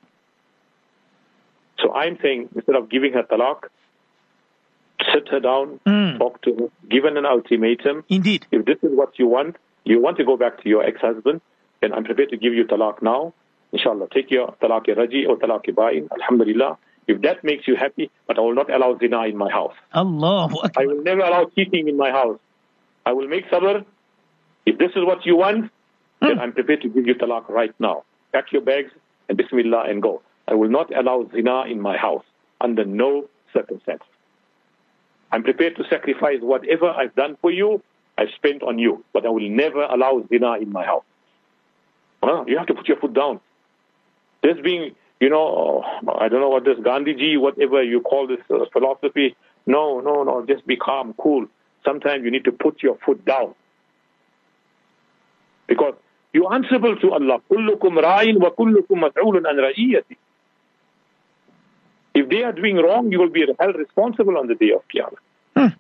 So I'm saying, instead of giving her talaq, sit her down, Mm. talk to her, give her an ultimatum. Indeed. If this is what you want, you want to go back to your ex-husband, then I'm prepared to give you talaq now. Inshallah, take your talaq raji or talaq ba'in. Alhamdulillah. If that makes you happy, but I will not allow zina in my house. Allahu I will never allow cheating in my house. I will make sabr. If this is what you want, then I'm prepared to give you talaq right now. Pack your bags and bismillah and go. I will not allow zina in my house under no circumstance. I'm prepared to sacrifice whatever I've done for you, I've spent on you, but I will never allow zina in my house. Well, you have to put your foot down. This being, you know, I don't know what this Gandhiji, whatever you call this uh, philosophy. No, no, no. Just be calm, cool. Sometimes you need to put your foot down because you're answerable to Allah. كلكم راع وكلكم مسؤول عن رعيته. If they are doing wrong, you will be held responsible on the day of Qiyamah. Hmm.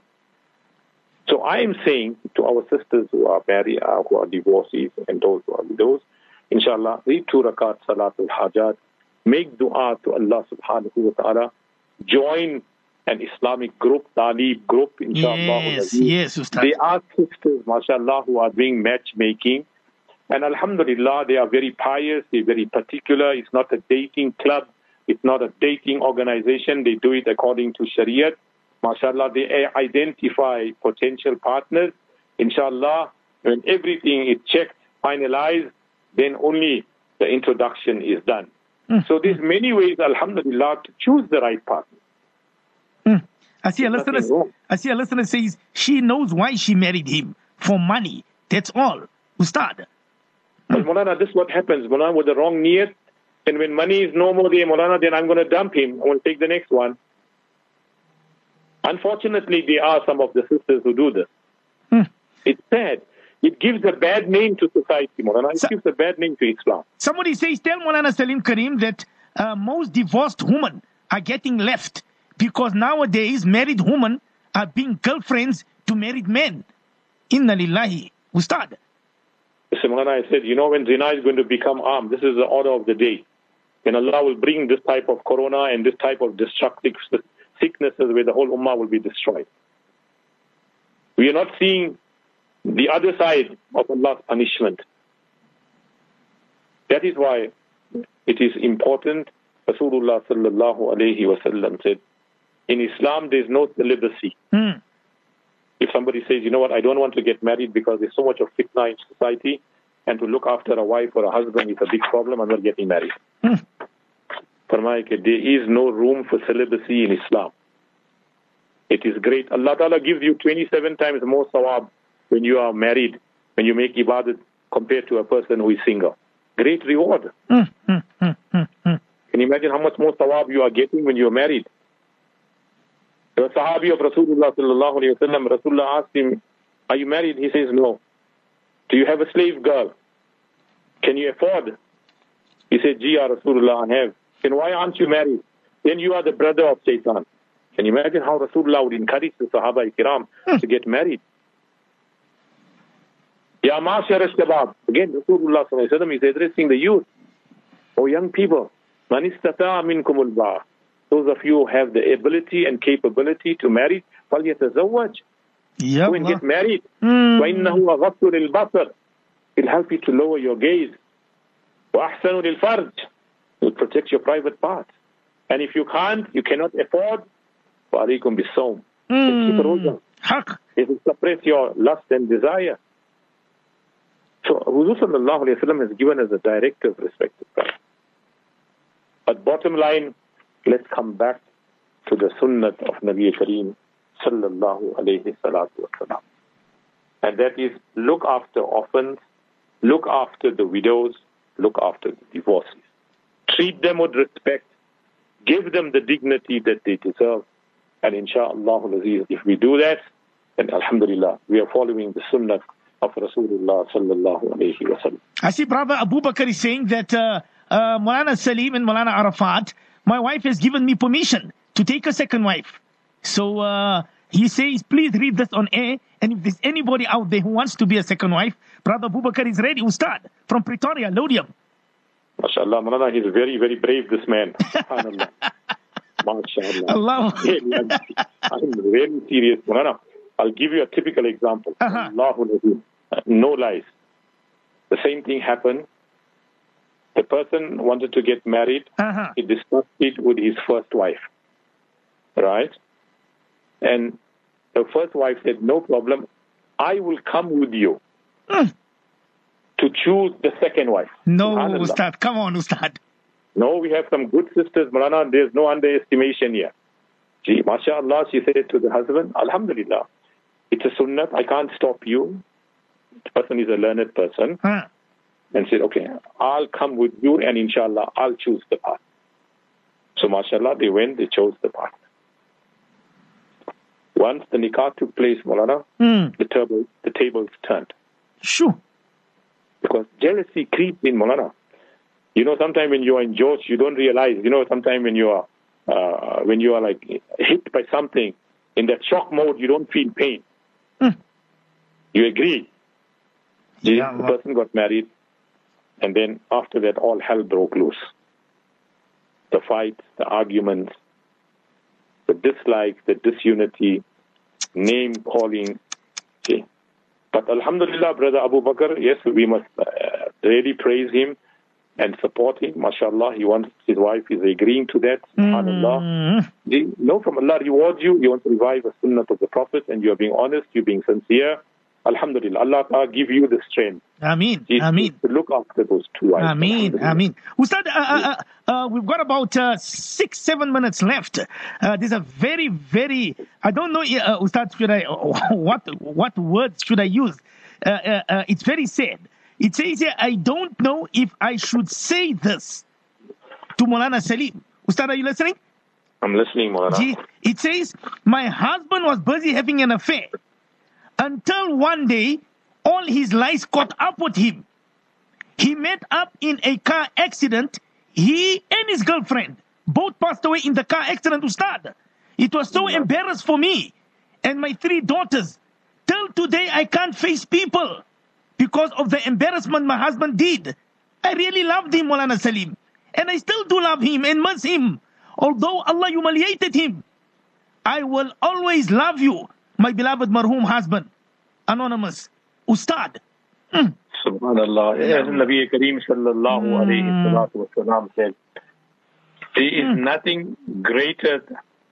So I am saying to our sisters who are married, uh, who are divorcees, and those who are widows, inshallah, read two rakat salatul hajat, make dua to Allah subhanahu wa ta'ala, join an Islamic group, Talib group, inshallah. Yes, yes, Ustad. They are sisters, mashallah, who are doing matchmaking. And alhamdulillah, they are very pious, they're very particular. It's not a dating club, it's not a dating organization. They do it according to Shariat. Mashallah, they identify potential partners. Inshallah, when everything is checked, finalized, then only the introduction is done. So there's many ways, alhamdulillah, to choose the right partner. Mm. I see a listener. I see a listener says she knows why she married him for money. That's all. Ustad. But Molana, this is what happens. Molana, with the wrong niyat, and when money is no more there, Molana, then I'm going to dump him. I will take the next one. Unfortunately, there are some of the sisters who do this. Hmm. It's sad. It gives a bad name to society, Molana. It So- gives a bad name to Islam. Somebody says, tell Molana Saleem Karim that uh, most divorced women are getting left because nowadays married women are being girlfriends to married men. Inna lillahi. Ustad. So Molana, I said, you know, when zina is going to become armed, this is the order of the day. And Allah will bring this type of corona and this type of destructive sicknesses where the whole ummah will be destroyed. We are not seeing the other side of Allah's punishment. That is why it is important. Rasulullah sallallahu alayhi wasallam said, in Islam there is no celibacy. Hmm. If somebody says, you know what, I don't want to get married because there's so much of fitna in society, and to look after a wife or a husband is a big problem, I'm not getting married. Hmm. Farmaya ke, there is no room for celibacy in Islam. It is great. Allah Ta'ala gives you 27 times more sawab when you are married, when you make ibadat compared to a person who is single. Great reward. Hmm, hmm, hmm. Can you imagine how much more sawab you are getting when you are married? The Sahabi of Rasulullah sallallahu alayhi wa sallam, Rasulullah asked him, Are you married? He says, No. Do you have a slave girl? Can you afford? He said, Ji, ya Rasulullah, I have. Then why aren't you married? Then you are the brother of Shaitan. Can you imagine how Rasulullah would encourage the Sahaba kiram to get married? Ya Mashar al-Shabab. Again, Rasulullah sallallahu alayhi wa sallam is addressing the youth. Oh, young people. Man istata'a minkum al Those of you who have the ability and capability to marry, فَلْيَتَزَوَّجْ Yeah. Go and get married. Mm. وَإِنَّهُ أَغَضُّ لِلْبَصَرِ It'll help you to lower your gaze. وَأَحْسَنُ لِلْفَرْجِ It'll protect your private parts. And if you can't, you cannot afford, فَعَلَيْكُمْ بِالصَّوْمِ Keep a rosa. حق It will suppress your lust and desire. So Huzur sallallahu alayhi wa sallam has given us a directive respected brothers. But bottom line, let's come back to the sunnah of Nabi Kareem sallallahu alayhi salatu wasalam. And that is look after orphans, look after the widows, look after the divorcees. Treat them with respect, give them the dignity that they deserve. And inshaAllah, if we do that, then alhamdulillah, we are following the sunnah of Rasulullah sallallahu alayhi wa sallam. I see Brother Abu Bakr is saying that uh, uh, Mulana Saleem and Mulana Arafat, my wife has given me permission to take a second wife. So uh, he says, please read this on air. And if there's anybody out there who wants to be a second wife, Brother Abu Bakr is ready. Ustad from Pretoria, Laudium. MashaAllah, Manana, he's very, very brave, this man. SubhanAllah. MashaAllah. Allah. Really, I'm, I'm really serious, Manana. I'll give you a typical example. Uh-huh. Allahu No lies. The same thing happened. The person wanted to get married. Uh-huh. He discussed it with his first wife. Right? And the first wife said, No problem. I will come with you Mm. To choose the second wife. No. Ustad. Come on, Ustad. No, we have some good sisters, Marana. There's no underestimation here. Gee, mashallah, she said to the husband, Alhamdulillah, it's a sunnah. I can't stop you. The person is a learned person. Huh. And said, okay, I'll come with you and inshallah, I'll choose the path. So mashallah, they went, they chose the path. Once the nikah took place, Marana, Mm. the, table, the tables turned. Sure. Because jealousy creeps in Molana. You know, sometimes when you are in Josh, you don't realize. You know, sometimes when you are uh, when you are like hit by something in that shock mode, you don't feel pain. Mm. You agree? The Yeah, the person got married, and then after that, all hell broke loose. The fights, the arguments, the dislike, the disunity, name calling. Okay. But Alhamdulillah, brother Abu Bakr, yes, we must uh, really praise him and support him. MashaAllah, he wants his wife is agreeing to that. SubhanAllah. Mm. Know, from Allah rewards you. You want to revive a sunnah of the Prophet and you are being honest, you're being sincere. Alhamdulillah, Allah Ta'ala give you the strength. Ameen. He- Ameen. Look after those two wives. Ameen. Ameen. Ustad, uh, uh, uh, uh, we've got about uh, six, seven minutes left. Uh, there's a very, very, I don't know, uh, Ustad, should I, what, what words should I use? Uh, uh, uh, it's very sad. It says here, I don't know if I should say this to Molana Saleem. Ustad, are you listening? I'm listening, Maulana. It says, My husband was busy having an affair until one day all his lies caught up with him. He met up in a car accident. He and his girlfriend both passed away in the car accident, Ustad. It was so embarrassed for me and my three daughters. Till today, I can't face people because of the embarrassment my husband did. I really loved him, Molana Saleem. And I still do love him and miss him. Although Allah humiliated him. I will always love you, my beloved marhum husband. Anonymous. Ustad. Subhanallah. As Nabi Kareem sallallahu alayhi salatu wasalam said, there is nothing greater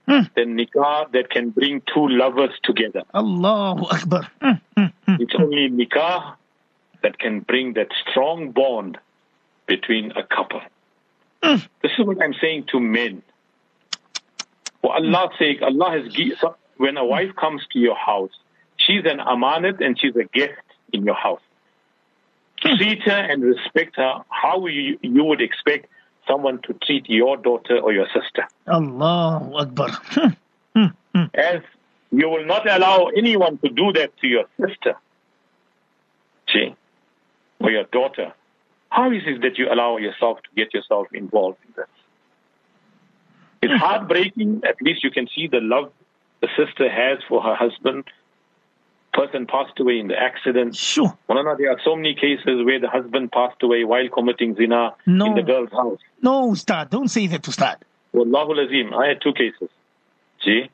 Mm. than nikah that can bring two lovers together. Allahu Akbar. Mm, mm, mm. It's only nikah that can bring that strong bond between a couple. Mm. This is what I'm saying to men. For Allah's sake, Allah has given, when a wife comes to your house, she's an amanat and she's a guest in your house. Treat her and respect her how you, you would expect someone to treat your daughter or your sister. Allahu Akbar. Mm, mm, mm. As you will not allow anyone to do that to your sister, see, or your daughter. How is it that you allow yourself to get yourself involved in this? It's heartbreaking. At least you can see the love the sister has for her husband. Person passed away in the accident. Sure. Mulana, there are so many cases where the husband passed away while committing zina No. in the girl's house. No, Ustad, don't say that, to Ustad. Wallahu Azim, I had two cases. See?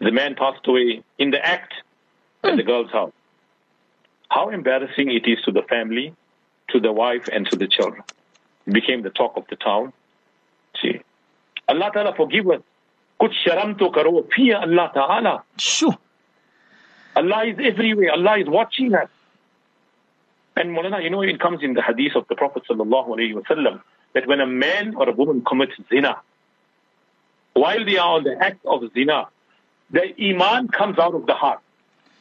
The man passed away in the act at the hmm. girl's house. How embarrassing it is to the family, to the wife, and to the children. It became the talk of the town. See? Allah Ta'ala forgive us. Kuch sharam to karo. Fear Allah Ta'ala. Sure. Allah is everywhere. Allah is watching us. And Mulana, you know, it comes in the hadith of the Prophet sallallahu alaihi wasallam that when a man or a woman commits zina, while they are on the act of zina, the iman comes out of the heart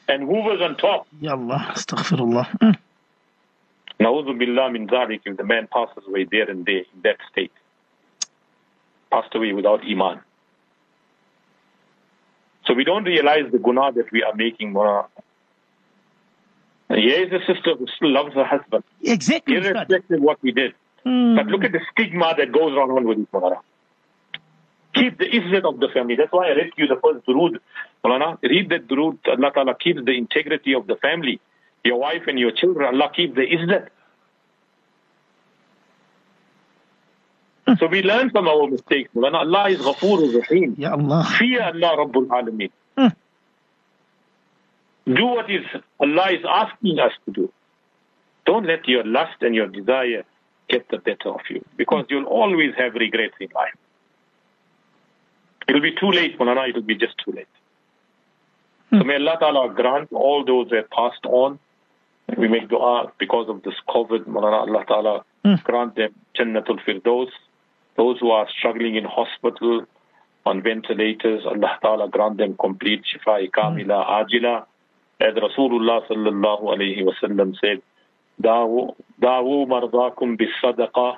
and hovers on top. Ya Allah, astaghfirullah. Na'udhu billah min dhalik if the man passes away there and there in that state. Passed away without iman. So we don't realize the guna that we are making, Mulana. Here is a sister who still loves her husband. Exactly, irrespective of what we did. Mm. But look at the stigma that goes around with it, Mulana. Keep the izzat of the family. That's why I read you the first durood. Mulana, read that durood. Allah Ta'ala keeps the integrity of the family. Your wife and your children, Allah keeps the izzat. So we learn from our mistakes. Mulana, Allah is Ghafoor Rahim. Ya Allah. Fear Allah Rabbul Alameen. Hmm. Do what is Allah is asking us to do. Don't let your lust and your desire get the better of you because you'll always have regrets in life. It'll be too late, Mulana, it'll be just too late. So may Allah Ta'ala grant all those that passed on. We make dua because of this COVID, Mulana, Allah Ta'ala grant them Jannatul Firdaus. Those who are struggling in hospital, on ventilators, Allah Ta'ala grant them complete shifa kamila hmm. ajila. As Rasulullah sallallahu alayhi wa sallam said, Dawu mardakum bis sadaqah.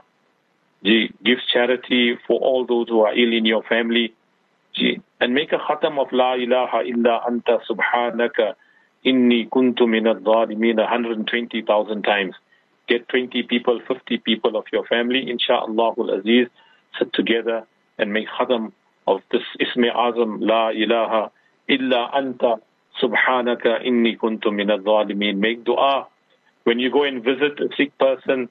Give charity for all those who are ill in your family. And make a khatam of La ilaha illa anta subhanaka inni kuntu min al-zalimin 120,000 times. Get 20 people, 50 people of your family, insha'Allah al-Aziz, sit together and make khatam of this Ismi Azam, La ilaha illa anta subhanaka inni kuntu min al-zalimin. Make dua. When you go and visit a sick person,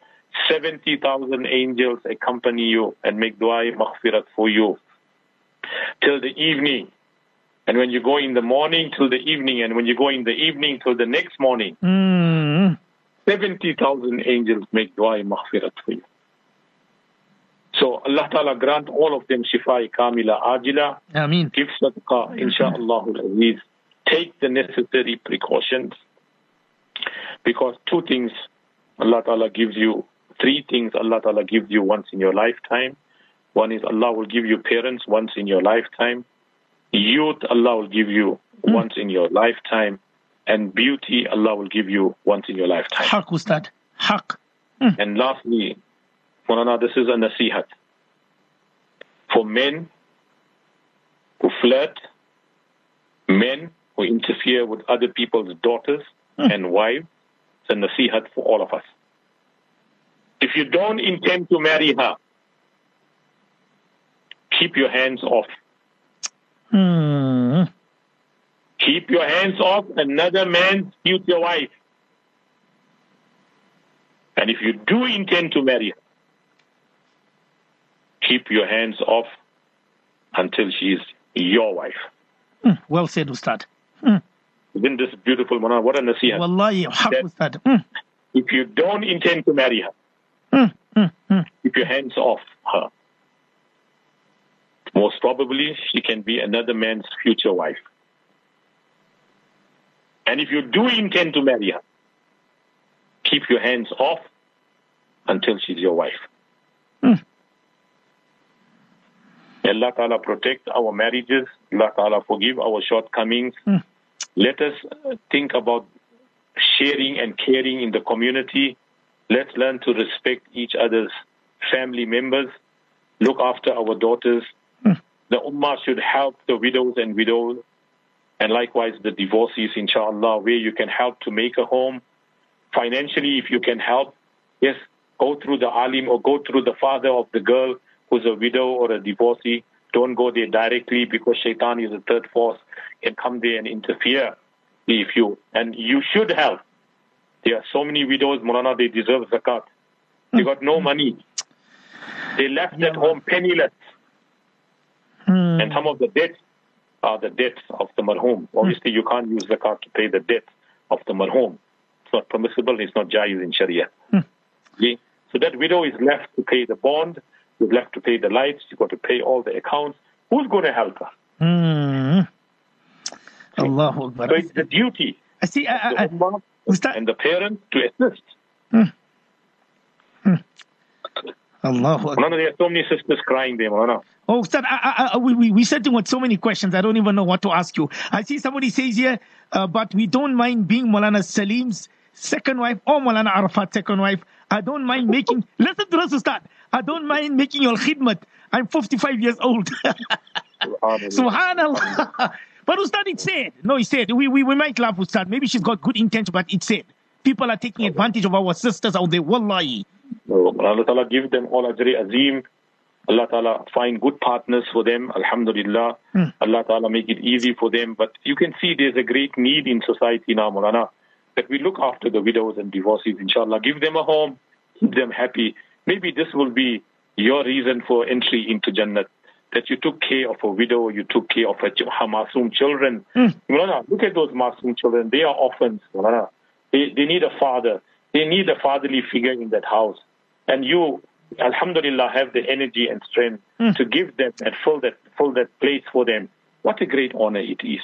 70,000 angels accompany you and make dua maghfirat for you till the evening. And when you go in the morning till the evening, and when you go in the evening till the next morning, Mm. 70,000 angels make dua maghfirat for you. So Allah Ta'ala grant all of them shifa kamila ajila, Ameen. give sadaqah, insha'Allah al-aziz. Take the necessary precautions because two things Allah Ta'ala gives you, three things Allah Ta'ala gives you once in your lifetime. One is Allah will give you parents once in your lifetime. Youth, Allah will give you hmm. once in your lifetime. And beauty, Allah will give you once in your lifetime. Haq, Ustad. Haq. Hmm. And lastly, This is a nasihat. For men who flirt, men who interfere with other people's daughters and wives, it's a nasihat for all of us. If you don't intend to marry her, keep your hands off. Mm. Keep your hands off another man's future wife. And if you do intend to marry her, keep your hands off until she is your wife. Mm. Well said, Ustad. Isn't this beautiful, Mana? What a nasihat. Wallahi, That- Ustad. Mm. if you don't intend to marry her, Mm. Mm. Mm. keep your hands off her. Most probably, she can be another man's future wife. And if you do intend to marry her, keep your hands off until she's your wife. Mm. May Allah Ta'ala protect our marriages. Allah Ta'ala forgive our shortcomings. Mm. Let us uh, think about sharing and caring in the community. Let's learn to respect each other's family members. Look after our daughters. The Ummah should help the widows and widows, and likewise the divorcees, inshallah, where you can help to make a home. Financially, if you can help, yes, go through the alim or go through the father of the girl who's a widow or a divorcee. Don't go there directly because shaitan is a third force, can come there and interfere. if you, and you should help. There are so many widows, Mulana, they deserve zakat. They got no hmm. money. They left at home penniless. Hmm. And some of the debts are the debts of the marhum. Hmm. Obviously, you can't use zakat to pay the debt of the marhum. It's not permissible. It's not jaiz in Sharia. Hmm. Okay? So that widow is left to pay the bond. Is left to pay the lights. You've got to pay all the accounts. Who's going to help her? Hmm. Allahu Akbar. So it's the duty I see. I, I, of I, the Ustad, and the parents to assist. Allahu Akbar. Mulana, there are so many sisters crying there, Mulana. Oh, Ustad, I, I, I, we, we, we sitting with so many questions. I don't even know what to ask you. I see somebody says here, uh, but we don't mind being Molana Saleem's second wife or Molana Arafat's second wife. I don't mind making, listen to this, Ustad. I don't mind making your khidmat. I'm 55 years old. Subhanallah. but Ustad, it said, no, he said, we, we, we might laugh, Ustad. Maybe she's got good intention, but it said, people are taking advantage of our sisters out there. Wallahi. So, Allah Ta'ala give them all ajri azim. Allah Ta'ala find good partners for them. Alhamdulillah. Hmm. Allah Ta'ala make it easy for them. But you can see there's a great need in society now, Mulana, that we look after the widows and divorcees, inshallah. Give them a home, keep them happy. Maybe this will be your reason for entry into Jannah. That you took care of a widow, you took care of her, ch- masoom children. Hmm. Mulana, look at those masoom children. They are orphans, Mulana. They, they need a father. They need a fatherly figure in that house. And you, Alhamdulillah, have the energy and strength hmm. to give them and fill that, fill that place for them. What a great honor it is.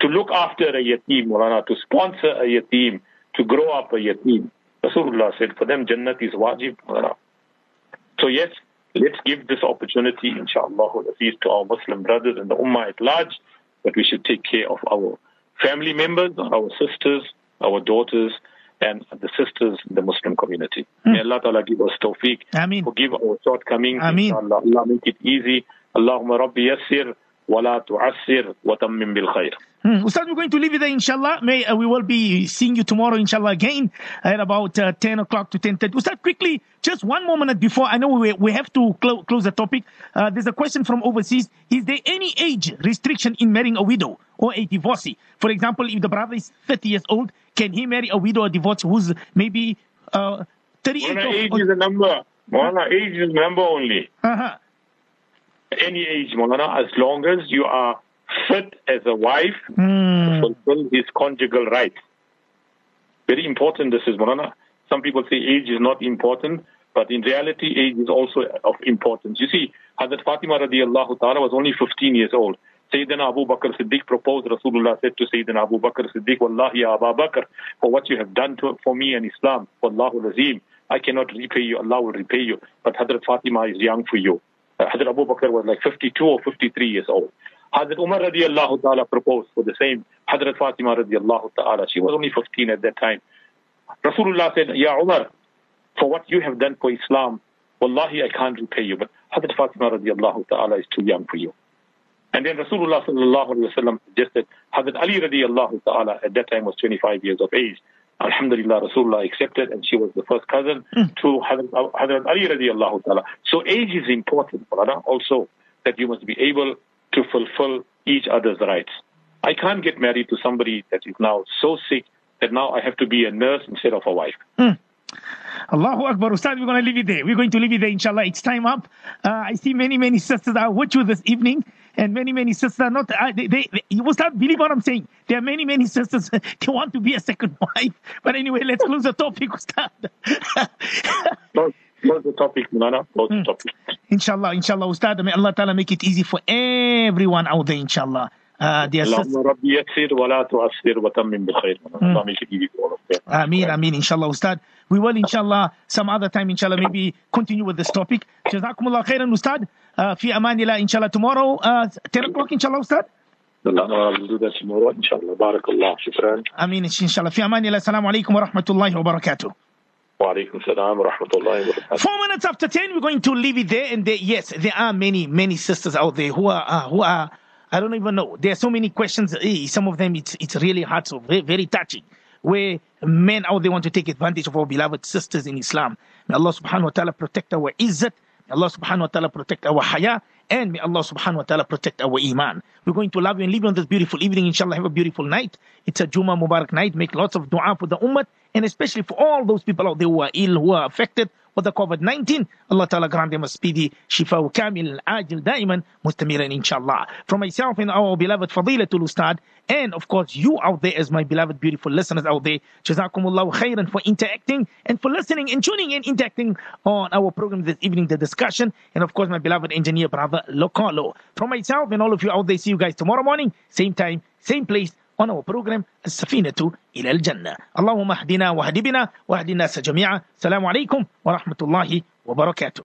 To look after a yatim, Mulana, to sponsor a yatim, to grow up a yatim. Rasulullah said, for them, Jannat is wajib, Mulana. So yes, let's give this opportunity, inshallah, Aziz, to our Muslim brothers and the Ummah at large, that we should take care of our family members, our sisters, our daughters, and the sisters in the Muslim community. Hmm. May Allah Ta'ala give us tawfiq, Ameen. forgive our shortcomings, Ameen. inshallah. Allah make it easy. Allahumma Rabbi yassir, wa la tu'assir, wa tammim bil khair. Hmm. Ustad, we're going to leave it there, inshallah. May, uh, we will be seeing you tomorrow, inshallah, again at about uh, 10 o'clock to 10.30. Ustad, quickly, just one more minute before, I know we, we have to clo- close the topic. Uh, there's a question from overseas. Is there any age restriction in marrying a widow or a divorcee? For example, if the brother is 30 years old, can he marry a widow or divorcee who's maybe uh, 38 Mawlana, or- age is a number. Mawlana, age is a number only. uh-huh. Any age, Mawlana, as long as you are fit as a wife, Hmm. fulfill his conjugal rights. Very important this is, Mawlana. Some people say age is not important, but in reality, age is also of importance. You see, Hazrat Fatima radiallahu ta'ala was only 15 years old. Sayyidina Abu Bakr Siddiq proposed, Rasulullah said to Sayyidina Abu Bakr Siddiq, Wallahi ya Abu Bakr, for what you have done to, for me and Islam, Wallahu Azim, I cannot repay you, Allah will repay you. But Hazrat Fatima is young for you. Uh, Hazrat Abu Bakr was like 52 or 53 years old. Hazrat Umar radiallahu ta'ala proposed for the same. Hazrat Fatima radiallahu ta'ala, she was only 15 at that time. Rasulullah said, Ya Umar, for what you have done for Islam, Wallahi, I can't repay you. But Hazrat Fatima radiallahu ta'ala is too young for you. And then Rasulullah sallallahu alayhi wa sallam suggested, Hazrat Ali radiallahu ta'ala at that time was 25 years of age. Alhamdulillah, Rasulullah accepted and she was the first cousin to Hazrat, Hazrat Ali radiallahu ta'ala. So age is important, brother, also that you must be able to fulfill each other's rights. I can't get married to somebody that is now so sick that now I have to be a nurse instead of a wife. Allahu Akbar. Ustad, we're going to leave it there. We're going to leave it there, inshallah. It's time up. Uh, I see many, many sisters are with you this evening, and many, many sisters are not. Uh, they, they, they, you will start believe what I'm saying. There are many, many sisters, they want to be a second wife. But anyway, let's close the topic, Ustad. Close, close the topic, Nana. Close the topic. inshallah, inshallah, Ustad. May Allah Ta'ala make it easy for everyone out there, inshallah. Uh, dear sisters. اللهم ربي يسر ولا تؤثر وتمم بالخير. Allah make it easy for all of them. Ameen, Ameen, inshallah, Ustad. We will, inshallah, some other time, inshallah, maybe continue with this topic. Jazakumullah khairan, Ustad. Uh, fi amanillah, inshallah, tomorrow, uh, 10 o'clock, inshallah, Ustad. Allah will do that tomorrow, inshallah. Barakallah. Shukran. Ameen, inshallah. Fi amanillah, assalamu alaikum wa rahmatullahi wa barakatuh. Wa alaikum salam wa rahmatullahi wa barakatuh. Four minutes after 10, we're going to leave it there. And there, yes, there are many, many sisters out there who are, uh, who are, I don't even know. There are so many questions. Eh, Some of them, it's, it's really hard, so very, very touching. Where men out there want to take advantage of our beloved sisters in Islam. May Allah subhanahu wa ta'ala protect our izzat. Allah subhanahu wa ta'ala protect our haya. And may Allah subhanahu wa ta'ala protect our iman. We're going to love you and leave you on this beautiful evening. Inshallah, have a beautiful night. It's a Juma Mubarak night. Make lots of dua for the ummah and especially for all those people out there who are ill, who are affected with the COVID-19. Allah Ta'ala grant them a speedy shifa kamil ajil daiman mustamiran inshallah. From myself and our beloved Fadilatul Ustad and of course you out there as my beloved beautiful listeners out there. Jazakumullahu khairan for interacting and for listening and tuning in, interacting on our program this evening, the discussion. And of course my beloved engineer brother Localo. From myself and all of you out there, see you guys tomorrow morning, same time, same place. Our program السفينة إلى الجنة. اللهم اهدنا واهد بنا واهد الناس جميعا. السلام عليكم ورحمة الله وبركاته.